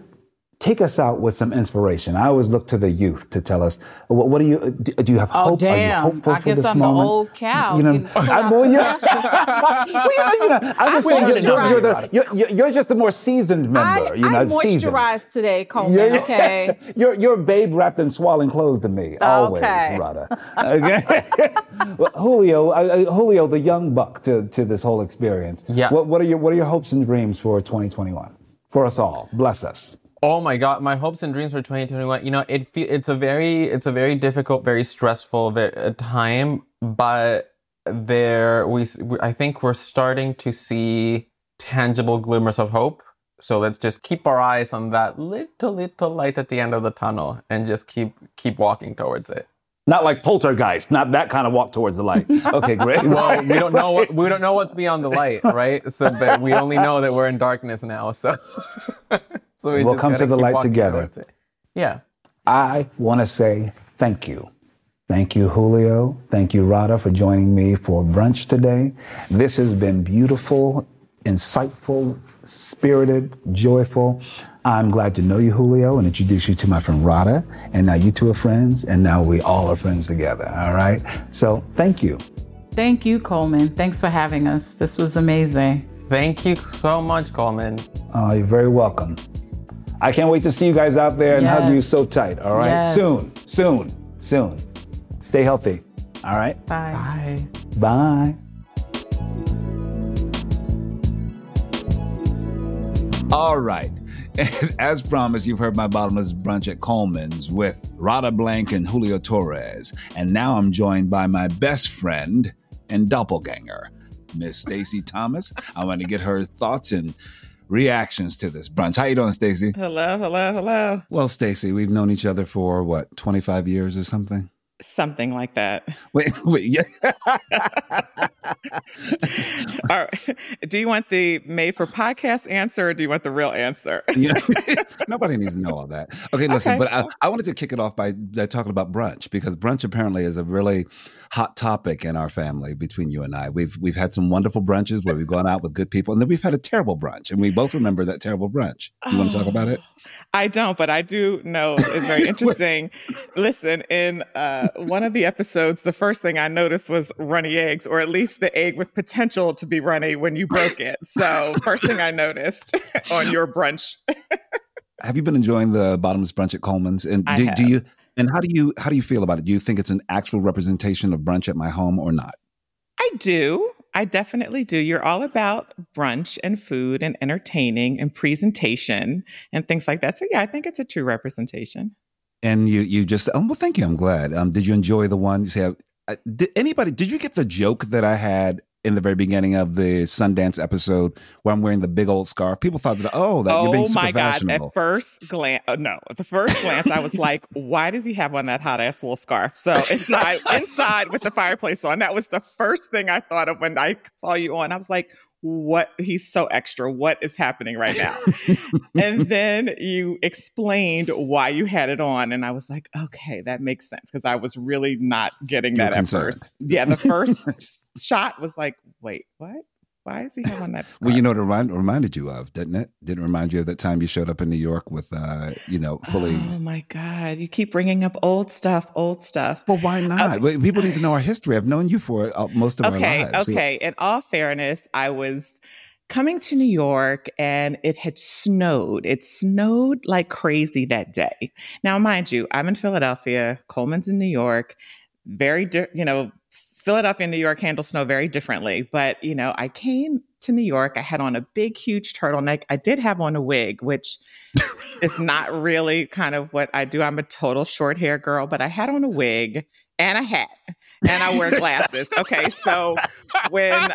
take us out with some inspiration? I always look to the youth to tell us what, what do you do, do you have Oh, hope? Are you hopeful I for guess this I'm the moment? old cow You know, I, out well, to you know, pasture. well, you know, you know, I'm just saying you're, you're, you're, the, you're, you're you're just the more seasoned member. I, you know, I seasoned. moisturized today, Colman. You're, Okay. you're, you're a babe wrapped in swaddling clothes to me, always, Okay. Radha. Okay. well, Julio, uh, uh, Julio, the young buck to, to this whole experience. Yeah. What, what are your What are your hopes and dreams for 2021 for us all? Bless us. Oh my God, my hopes and dreams for 2021. You know, it fe- it's a very it's a very difficult, very stressful ve- uh, time, but there we, we I think we're starting to see tangible glimmers of hope. So let's just keep our eyes on that little little light at the end of the tunnel and just keep keep walking towards it. Not like poltergeist, not that kind of walk towards the light. Okay, great. Well, we don't know what we don't know what's beyond the light, right? So but we only know that we're in darkness now. So so we We'll come gotta the light together. it. Yeah. I want to say thank you. Thank you, Julio. Thank you, Radha, for joining me for brunch today. This has been beautiful, insightful, spirited, joyful. I'm glad to know you, Julio, and introduce you to my friend Radha. And now you two are friends, and now we all are friends together. All right? So thank you. Thank you, Colman. Thanks for having us. This was amazing. Thank you so much, Colman. Uh, you're very welcome. I can't wait to see you guys out there and hug you so tight. All right? Yes. Soon, soon, soon. Stay healthy. All right? Bye. Bye. Bye. All right. As promised, you've heard my bottomless brunch at Colman's with Radha Blank and Julio Torres. And now I'm joined by my best friend and doppelganger, Miss Stacy Thomas. I want to get her thoughts and reactions to this brunch. How you doing, Stacy? Hello, hello, hello. Well, Stacy, we've known each other for what, 25 years or something? Something like that. Wait, wait, yeah. All right. Do you want the made for podcast answer or do you want the real answer? You know, nobody needs to know all that. Okay, listen, Okay. but I, I wanted to kick it off by, by talking about brunch because brunch apparently is a really hot topic in our family between you and I. We've we've had some wonderful brunches where we've gone out with good people, and then we've had a terrible brunch, and we both remember that terrible brunch. Do you want to talk about it? I don't, but I do know it's very interesting. Listen, in uh, one of the episodes, the first thing I noticed was runny eggs, or at least the egg with potential to be runny when you broke it. So, first thing I noticed on your brunch. Have you been enjoying the bottomless brunch at Colman's? And do, do you and how do you how do you feel about it? Do you think it's an actual representation of brunch at my home or not? I do. I definitely do. You're all about brunch and food and entertaining and presentation and things like that. So yeah, I think it's a true representation. And you you just oh well, thank you. I'm glad. Um, did you enjoy the one? You say, uh, did anybody? Did you get the joke that I had in the very beginning of the Sundance episode where I'm wearing the big old scarf? People thought that oh, that you're being oh super my god! At first glance, uh, no, at the first glance, I was like, "Why does he have on that hot ass wool scarf?" So inside, inside with the fireplace on, that was the first thing I thought of when I saw you on. I was like, "What? He's so extra. What is happening right now?" and then you explained why you had it on, and I was like, "Okay, that makes sense," because I was really not getting that at concerned. first. Yeah, the first shot was like, "Wait, what?" Why is he have on that scarf? well, you know it remind, reminded you of, didn't it? Didn't it remind you of that time you showed up in New York with, uh, you know, fully. Oh my God. You keep bringing up old stuff, old stuff. well, why not? Wait, People need to know our history. I've known you for uh, most of Okay. our lives. Okay. Okay. In all fairness, I was coming to New York and it had snowed. It snowed like crazy that day. Now, mind you, I'm in Philadelphia, Colman's in New York, very, you know, Philadelphia and New York handle snow very differently. But, you know, I came to New York. I had on a big, huge turtleneck. I did have on a wig, which is not really kind of what I do. I'm a total short hair girl, but I had on a wig and a hat and I wear glasses. Okay. So when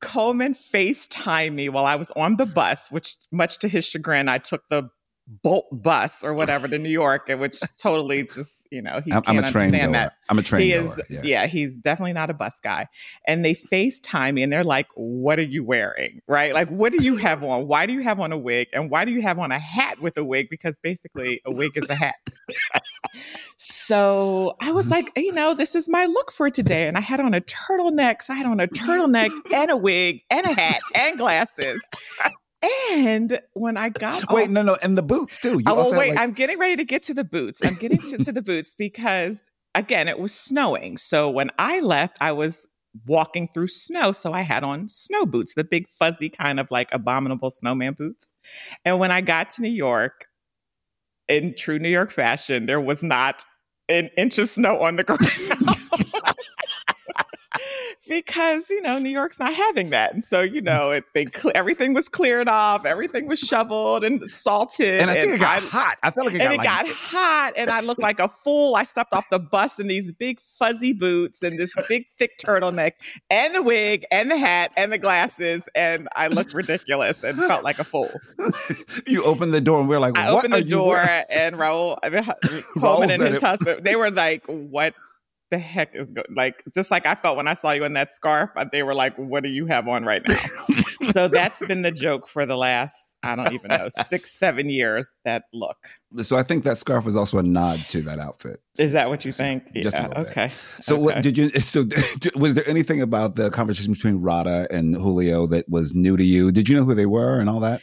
Colman FaceTimed me while I was on the bus, which much to his chagrin, I took the bolt bus or whatever to New York, which totally just you know he I'm, can't I'm a train understand goer. that. I'm a train he goer. is yeah. yeah. he's definitely not a bus guy and they facetime me and they're like what are you wearing right like what do you have on why do you have on a wig and why do you have on a hat with a wig because basically a wig is a hat so i was like you know this is my look for today and i had on a turtleneck so i had on a turtleneck and a wig and a hat and glasses and when i got Wait, off- no, no, and the boots too. You Oh, also wait, like- I'm getting ready to get to the boots. I'm getting to, to the boots because, again, it was snowing. So when I left, I was walking through snow. So I had on snow boots, the big fuzzy kind of like abominable snowman boots. And when I got to New York, in true New York fashion, there was not an inch of snow on the ground. because you know New York's not having that, and so you know it, they cle everything was cleared off, everything was shoveled and salted, and I think it got I- hot. I felt like it and got, it like, got hot, and I looked like a fool. I stepped off the bus in these big fuzzy boots and this big thick turtleneck, and the wig, and the hat, and the glasses, and I looked ridiculous and felt like a fool. you opened the door and we are like, I what opened are the you door, and Raul, I mean, Raul Colman and his husband, they were like, "What the heck is going?" Like, just like I felt when I saw you in that scarf, uh, they were like, "What do you have on right now?" so that's been the joke for the last, I don't even know, six, seven years. That look. So I think that scarf was also a nod to that outfit. Is that what you think? Just a yeah. little bit. Okay. So what did you? So was there anything about the conversation between Radha and Julio that was new to you? Did you know who they were and all that?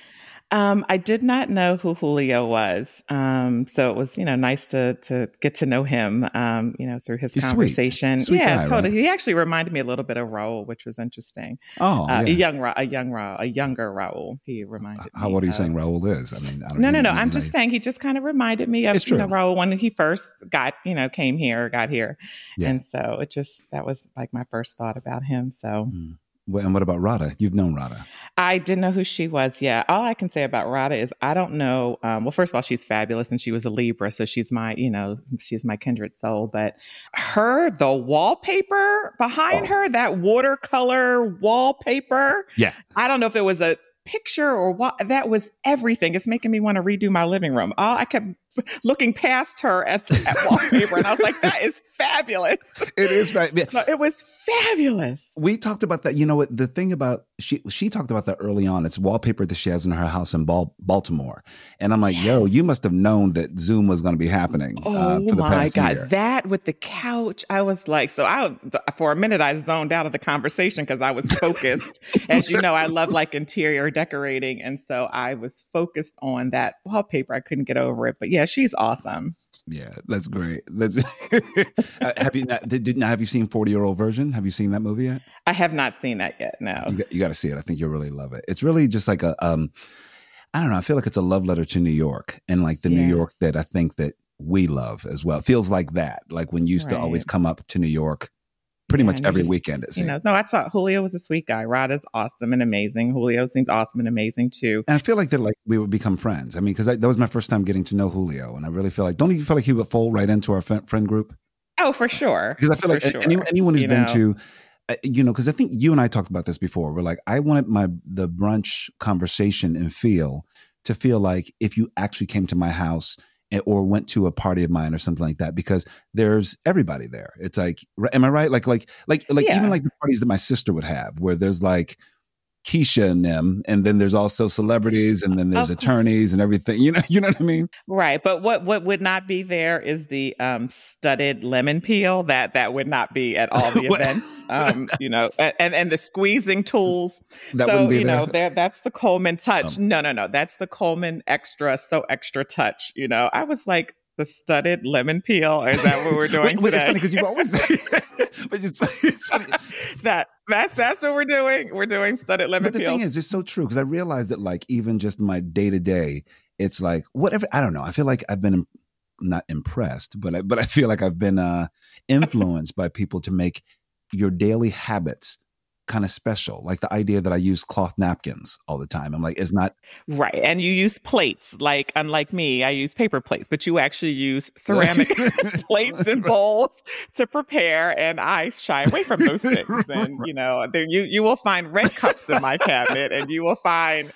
Um, I did not know who Julio was. Um, so it was, you know, nice to to get to know him, um, you know, through his He's conversation. Sweet yeah, guy, totally. right? He actually reminded me a little bit of Raul, which was interesting. Oh, uh, yeah. A young Ra- a young Raul, a younger Raul. He reminded me. How old are you of- saying Raul is? I mean, I don't No, no, no. I'm just saying he just kind of reminded me of you know. Raul when he first got you know came here, got here, Yeah. and so it just that was like my first thought about him. So Mm. And what about Radha? You've known Radha. I didn't know who she was. Yeah, all I can say about Radha is I don't know. Um, well, first of all, she's fabulous, and she was a Libra, so she's my, you know, she's my kindred soul. But her, the wallpaper behind Oh. her, that watercolor wallpaper. Yeah. I don't know if it was a picture or what. That was everything. It's making me want to redo my living room. All I kept looking past her at that wallpaper, and I was like, that is fabulous. It is. Yeah. So it was fabulous. We talked about that. You know what? The thing about she she talked about that early on. It's wallpaper that she has in her house in Bal- Baltimore, and I'm like, yo, you must have known that Zoom was going to be happening. uh, Oh for the my past god, year. that with the couch, I was like, so I for a minute I zoned out of the conversation because I was focused. As you know, I love like interior decorating, and so I was focused on that wallpaper. I couldn't get over it, but yeah, she's awesome. Yeah, that's great. That's Uh, have you not, did, did, now have you seen Forty Year Old Version? Have you seen that movie yet? I have not seen that yet. No. You got, you got to see it. I think you'll really love it. It's really just like a um, I don't know. I feel like it's a love letter to New York and like the New York that I think that we love as well. It feels like that. Like when you used to always come up to New York, pretty Yeah, much every just- weekend. It You know, no, I thought Julio was a sweet guy. Rod is awesome and amazing. Julio seems awesome and amazing too. And I feel like that, like we would become friends. I mean, because that was my first time getting to know Julio, and I really feel like, don't you feel like he would fold right into our friend, friend group? Oh, for sure. Because I feel like For any, sure. anyone who's You been know? to, uh, you know, because I think you and I talked about this before. We're like, I wanted my the brunch conversation and feel to feel like if you actually came to my house or went to a party of mine or something like that, because there's everybody there. It's like, am I right? Like, like, like, like Yeah. even like the parties that my sister would have, where there's like. Keisha and them, and then there's also celebrities, and then there's course. attorneys and everything. You know, you know what I mean? Right, but what what would not be there is the um, studded lemon peel. That that would not be at all the events. Um, you know, and and the squeezing tools. That so you know, there. there that's the Colman touch. Um. no, no, no, that's the Colman extra, so extra touch. You know, I was like the studded lemon peel. Or is that what we're doing Wait, wait, it's funny because you always, but it's, it's funny. that that's that's what we're doing. We're doing studded lemon But the thing is, it's so true because I realized that, like, even just my day to day, it's like whatever. I don't know. I feel like I've been not impressed, but I, but I feel like I've been uh, influenced by people to make your daily habits kind of special. Like the idea that I use cloth napkins all the time. I'm like, it's not. Right. And you use plates. Like, unlike me, I use paper plates, but you actually use ceramic plates and bowls to prepare. And I shy away from those things. And, you know, there you, you will find red cups in my cabinet and you will find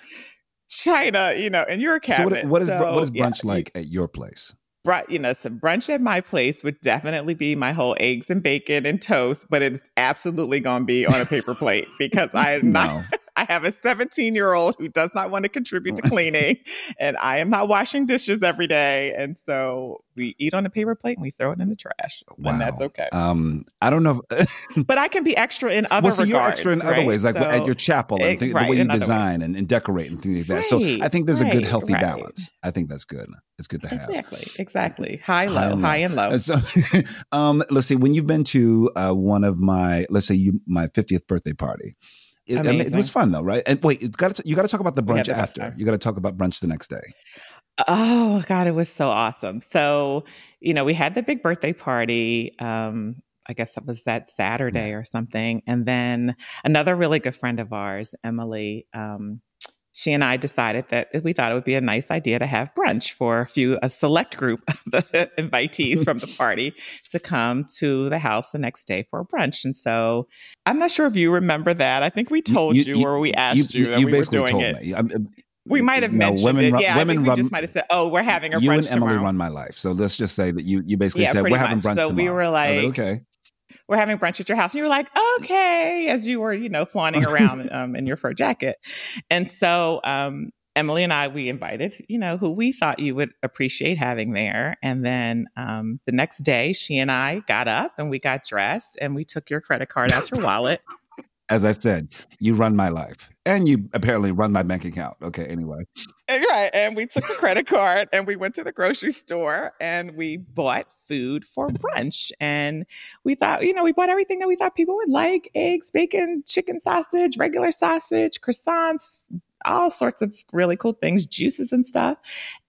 china, you know, in your cabinet. So what, what is So, what is yeah, brunch like at your place? Bru- you know, some brunch at my place would definitely be my whole eggs and bacon and toast, but it's absolutely going to be on a paper plate because I am not. I have a 17 year old who does not want to contribute to cleaning, and I am not washing dishes every day, and so we eat on a paper plate and we throw it in the trash, and that's okay. Um, I don't know. If, but I can be extra in other well, so you're regards. extra in other ways, like So- at your chapel and Ex- thi- the way you in other ways. design and, and decorate and things like that. So I think there's a good, healthy right. balance. I think that's good. It's good to have. Exactly, exactly. High, High low, and high and low. And so, um, let's see. When you've been to uh, one of my, let's say you my 50th birthday party, it, I mean, it was fun though, right? And wait, you got to you got to talk about the brunch the after. You got to talk about brunch the next day. Oh God, it was so awesome. So, you know, we had the big birthday party. Um, I guess that was that Saturday or something. And then another really good friend of ours, Emily, um, she and I decided that we thought it would be a nice idea to have brunch for a few, a select group of the invitees from the party to come to the house the next day for brunch. And so I'm not sure if you remember that. I think we told you, or we asked you, that we were basically doing told it. me. I'm- We might have no, mentioned women it. Yeah, women we run- just might have said, "Oh, we're having a you brunch and Emily tomorrow." run my life. So let's just say that you you basically Yeah, said we're pretty having brunch So we tomorrow. were I was like- okay. We're having brunch at your house. And you were like, okay, as you were, you know, flaunting around um, in your fur jacket. And so um, Emily and I, we invited, you know, who we thought you would appreciate having there. And then um, the next day, she and I got up and we got dressed and we took your credit card out your wallet. As I said, you run my life, and you apparently run my bank account. Okay, anyway. And, right. And we took the credit card and we went to the grocery store and we bought food for brunch. And we thought, you know, we bought everything that we thought people would like eggs, bacon, chicken sausage, regular sausage, croissants, all sorts of really cool things, juices and stuff.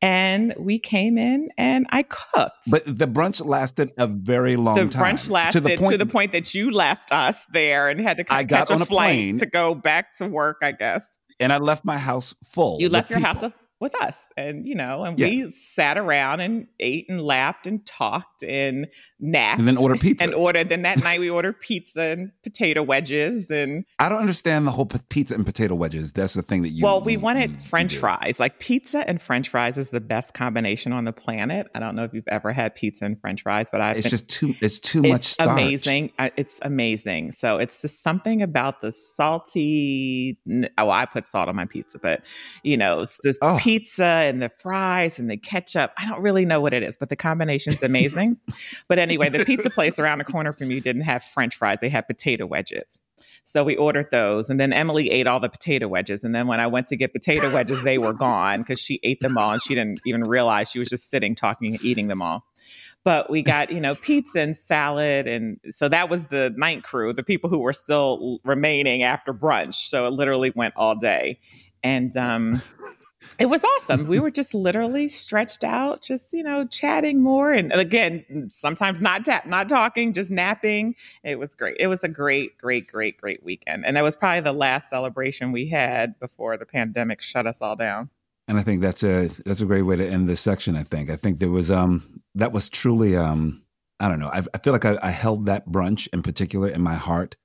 And we came in and I cooked. But the brunch lasted a very long the time. The brunch lasted to the, point, that you left us there and had to I got catch on a a flight plane. to go back to work, I guess. And I left my house full. you left your people. house with us and you know and Yeah. we sat around and ate and laughed and talked and napped and then ordered pizza. and ordered then that night we ordered pizza and potato wedges and I don't understand the whole p- pizza and potato wedges. That's the thing that you. well we you- wanted you- you french do. fries like pizza and french fries is the best combination on the planet i don't know if you've ever had pizza and french fries but i've It's been- just too. It's too much starch. amazing. It's amazing. So it's just something about the salty. Oh, I put salt on my pizza, but you know, s- the Oh. Pizza and the fries and the ketchup. I don't really know what it is, but the combination's amazing. but anyway, the pizza place around the corner from you didn't have French fries; they had potato wedges. So we ordered those, and then Emily ate all the potato wedges. And then when I went to get potato wedges, they were gone because she ate them all, and she didn't even realize she was just sitting, talking, and eating them all but we got you know pizza and salad and so that was the night crew the people who were still remaining after brunch so it literally went all day and um it was awesome. We were just literally stretched out just you know chatting more and again sometimes not ta- not talking just napping. It was great. It was a great great great great weekend. And that was probably the last celebration we had before the pandemic shut us all down. And I think that's a that's a great way to end this section. I think. I think there was um that was truly um I don't know. I, I feel like I, I held that brunch in particular in my heart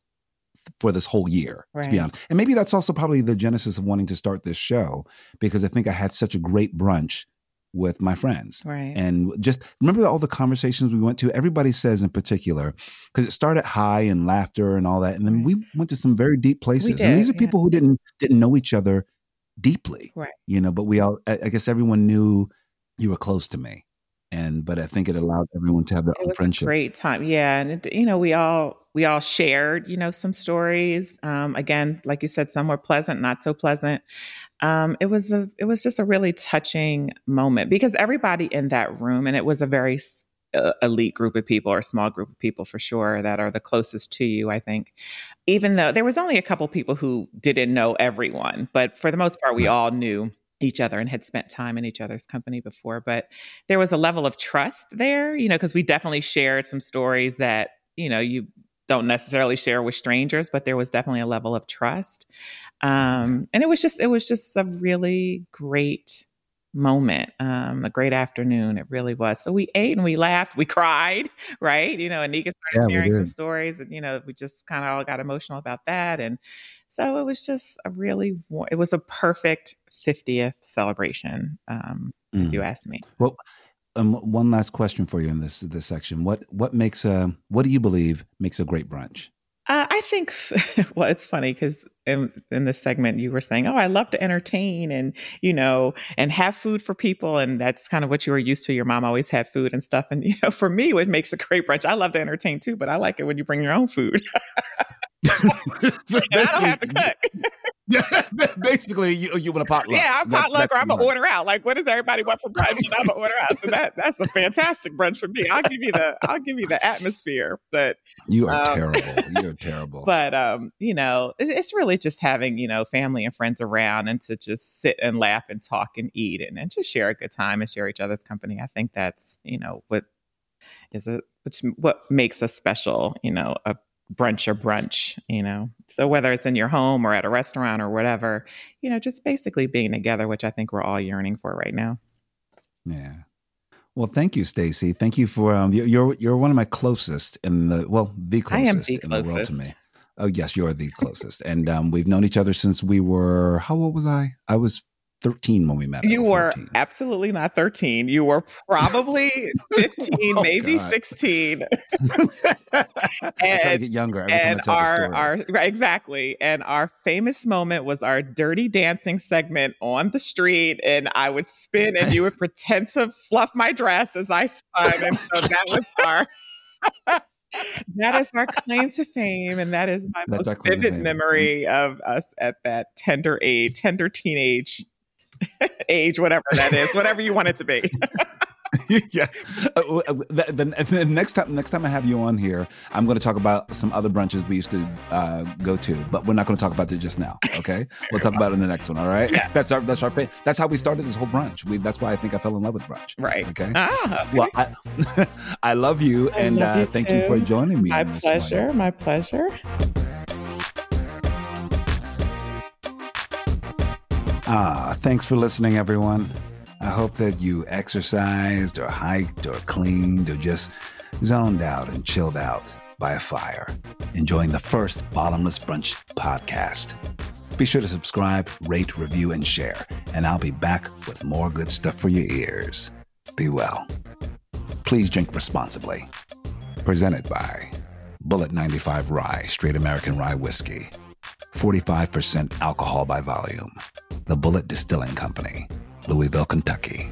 for this whole year to be honest, and maybe that's also probably the genesis of wanting to start this show because I think I had such a great brunch with my friends. right And just remember all the conversations we went to. Everybody says in particular, because it started high and laughter and all that, and then Right. we went to some very deep places. did, and these are yeah. people who didn't didn't know each other deeply, Right. You know, but we all, I guess, everyone knew you were close to me, and but I think it allowed everyone to have their it own friendship. great time yeah and it, you know we all we all shared you know some stories um again like you said some were pleasant not so pleasant. Um it was a it was just a really touching moment because everybody in that room and it was a very uh, elite group of people or a small group of people for sure that are the closest to you i think. Even though there was only a couple people who didn't know everyone but for the most part we all knew each other and had spent time in each other's company before but there was a level of trust there, you know, because we definitely shared some stories that, you know, you don't necessarily share with strangers, but there was definitely a level of trust. Um, and it was just, it was just a really great moment, um, a great afternoon. It really was. So we ate and we laughed, we cried, right? You know, Anika started Yeah, sharing some stories, and you know, we just kind of all got emotional about that, and so it was just a really, it was a perfect 50th celebration, um, if Mm. you ask me. Well, um, one last question for you in this this section. What what makes a what do you believe makes a great brunch? Uh, I think, well, it's funny because in, in this segment you were saying, "Oh, I love to entertain and you know and have food for people," and that's kind of what you were used to. Your mom always had food and stuff, and you know, for me, what makes a great brunch, I love to entertain too, but I like it when you bring your own food. I don't have to cook. Yeah, basically, you you want a potluck. yeah, I'm That's- potluck that's or I'm gonna order out. Like, what does everybody want for brunch? And I'm gonna order out. So that that's a fantastic brunch for me. I'll give you the I'll give you the atmosphere, but You are Um, terrible. You're terrible. but um you know it's, it's really just having you know family and friends around and to just sit and laugh and talk and eat and, and just share a good time and share each other's company i think that's you know what is a which what makes a special you know a brunch or brunch you know so whether it's in your home or at a restaurant or whatever you know just basically being together which i think we're all yearning for right now Yeah. Well, thank you, Stacy. Thank you for um. You're you're, one of my closest in the well, the I am closest the in the world to me. Oh yes, you're the closest, and um, we've known each other since we were. How old was I? I was 13 when we met. You were 14. absolutely not 13. You were probably 15, Oh, maybe God. 16. I try to get younger every time I and tell our story. our right, exactly and our famous moment was our dirty dancing segment on the street and i would spin and you would pretend to fluff my dress as i spun and so that was our that is our claim to fame and that is my That's most vivid memory of us at that tender age tender teenage age whatever that is whatever you want it to be yeah. Uh, uh, the, the, the next time, next time I have you on here, I'm going to talk about some other brunches we used to uh, go to, but we're not going to talk about it just now. Okay, we'll talk about it in the next one. All right. Yeah. That's our that's our that's how we started this whole brunch. We that's why I think I fell in love with brunch. right Okay. ah, Well, I, I love you, I and love uh, you thank you for joining me. my on this pleasure my pleasure Ah, thanks for listening, everyone. I hope that you exercised or hiked or cleaned or just zoned out and chilled out by a fire, enjoying the first Bottomless Brunch podcast. Be sure to subscribe, rate, review, and share, and I'll be back with more good stuff for your ears. Be well. Please drink responsibly. Presented by Bulleit 95 Rye, Straight American Rye Whiskey. 45% alcohol by volume. The Bulleit Distilling Company, Louisville, Kentucky.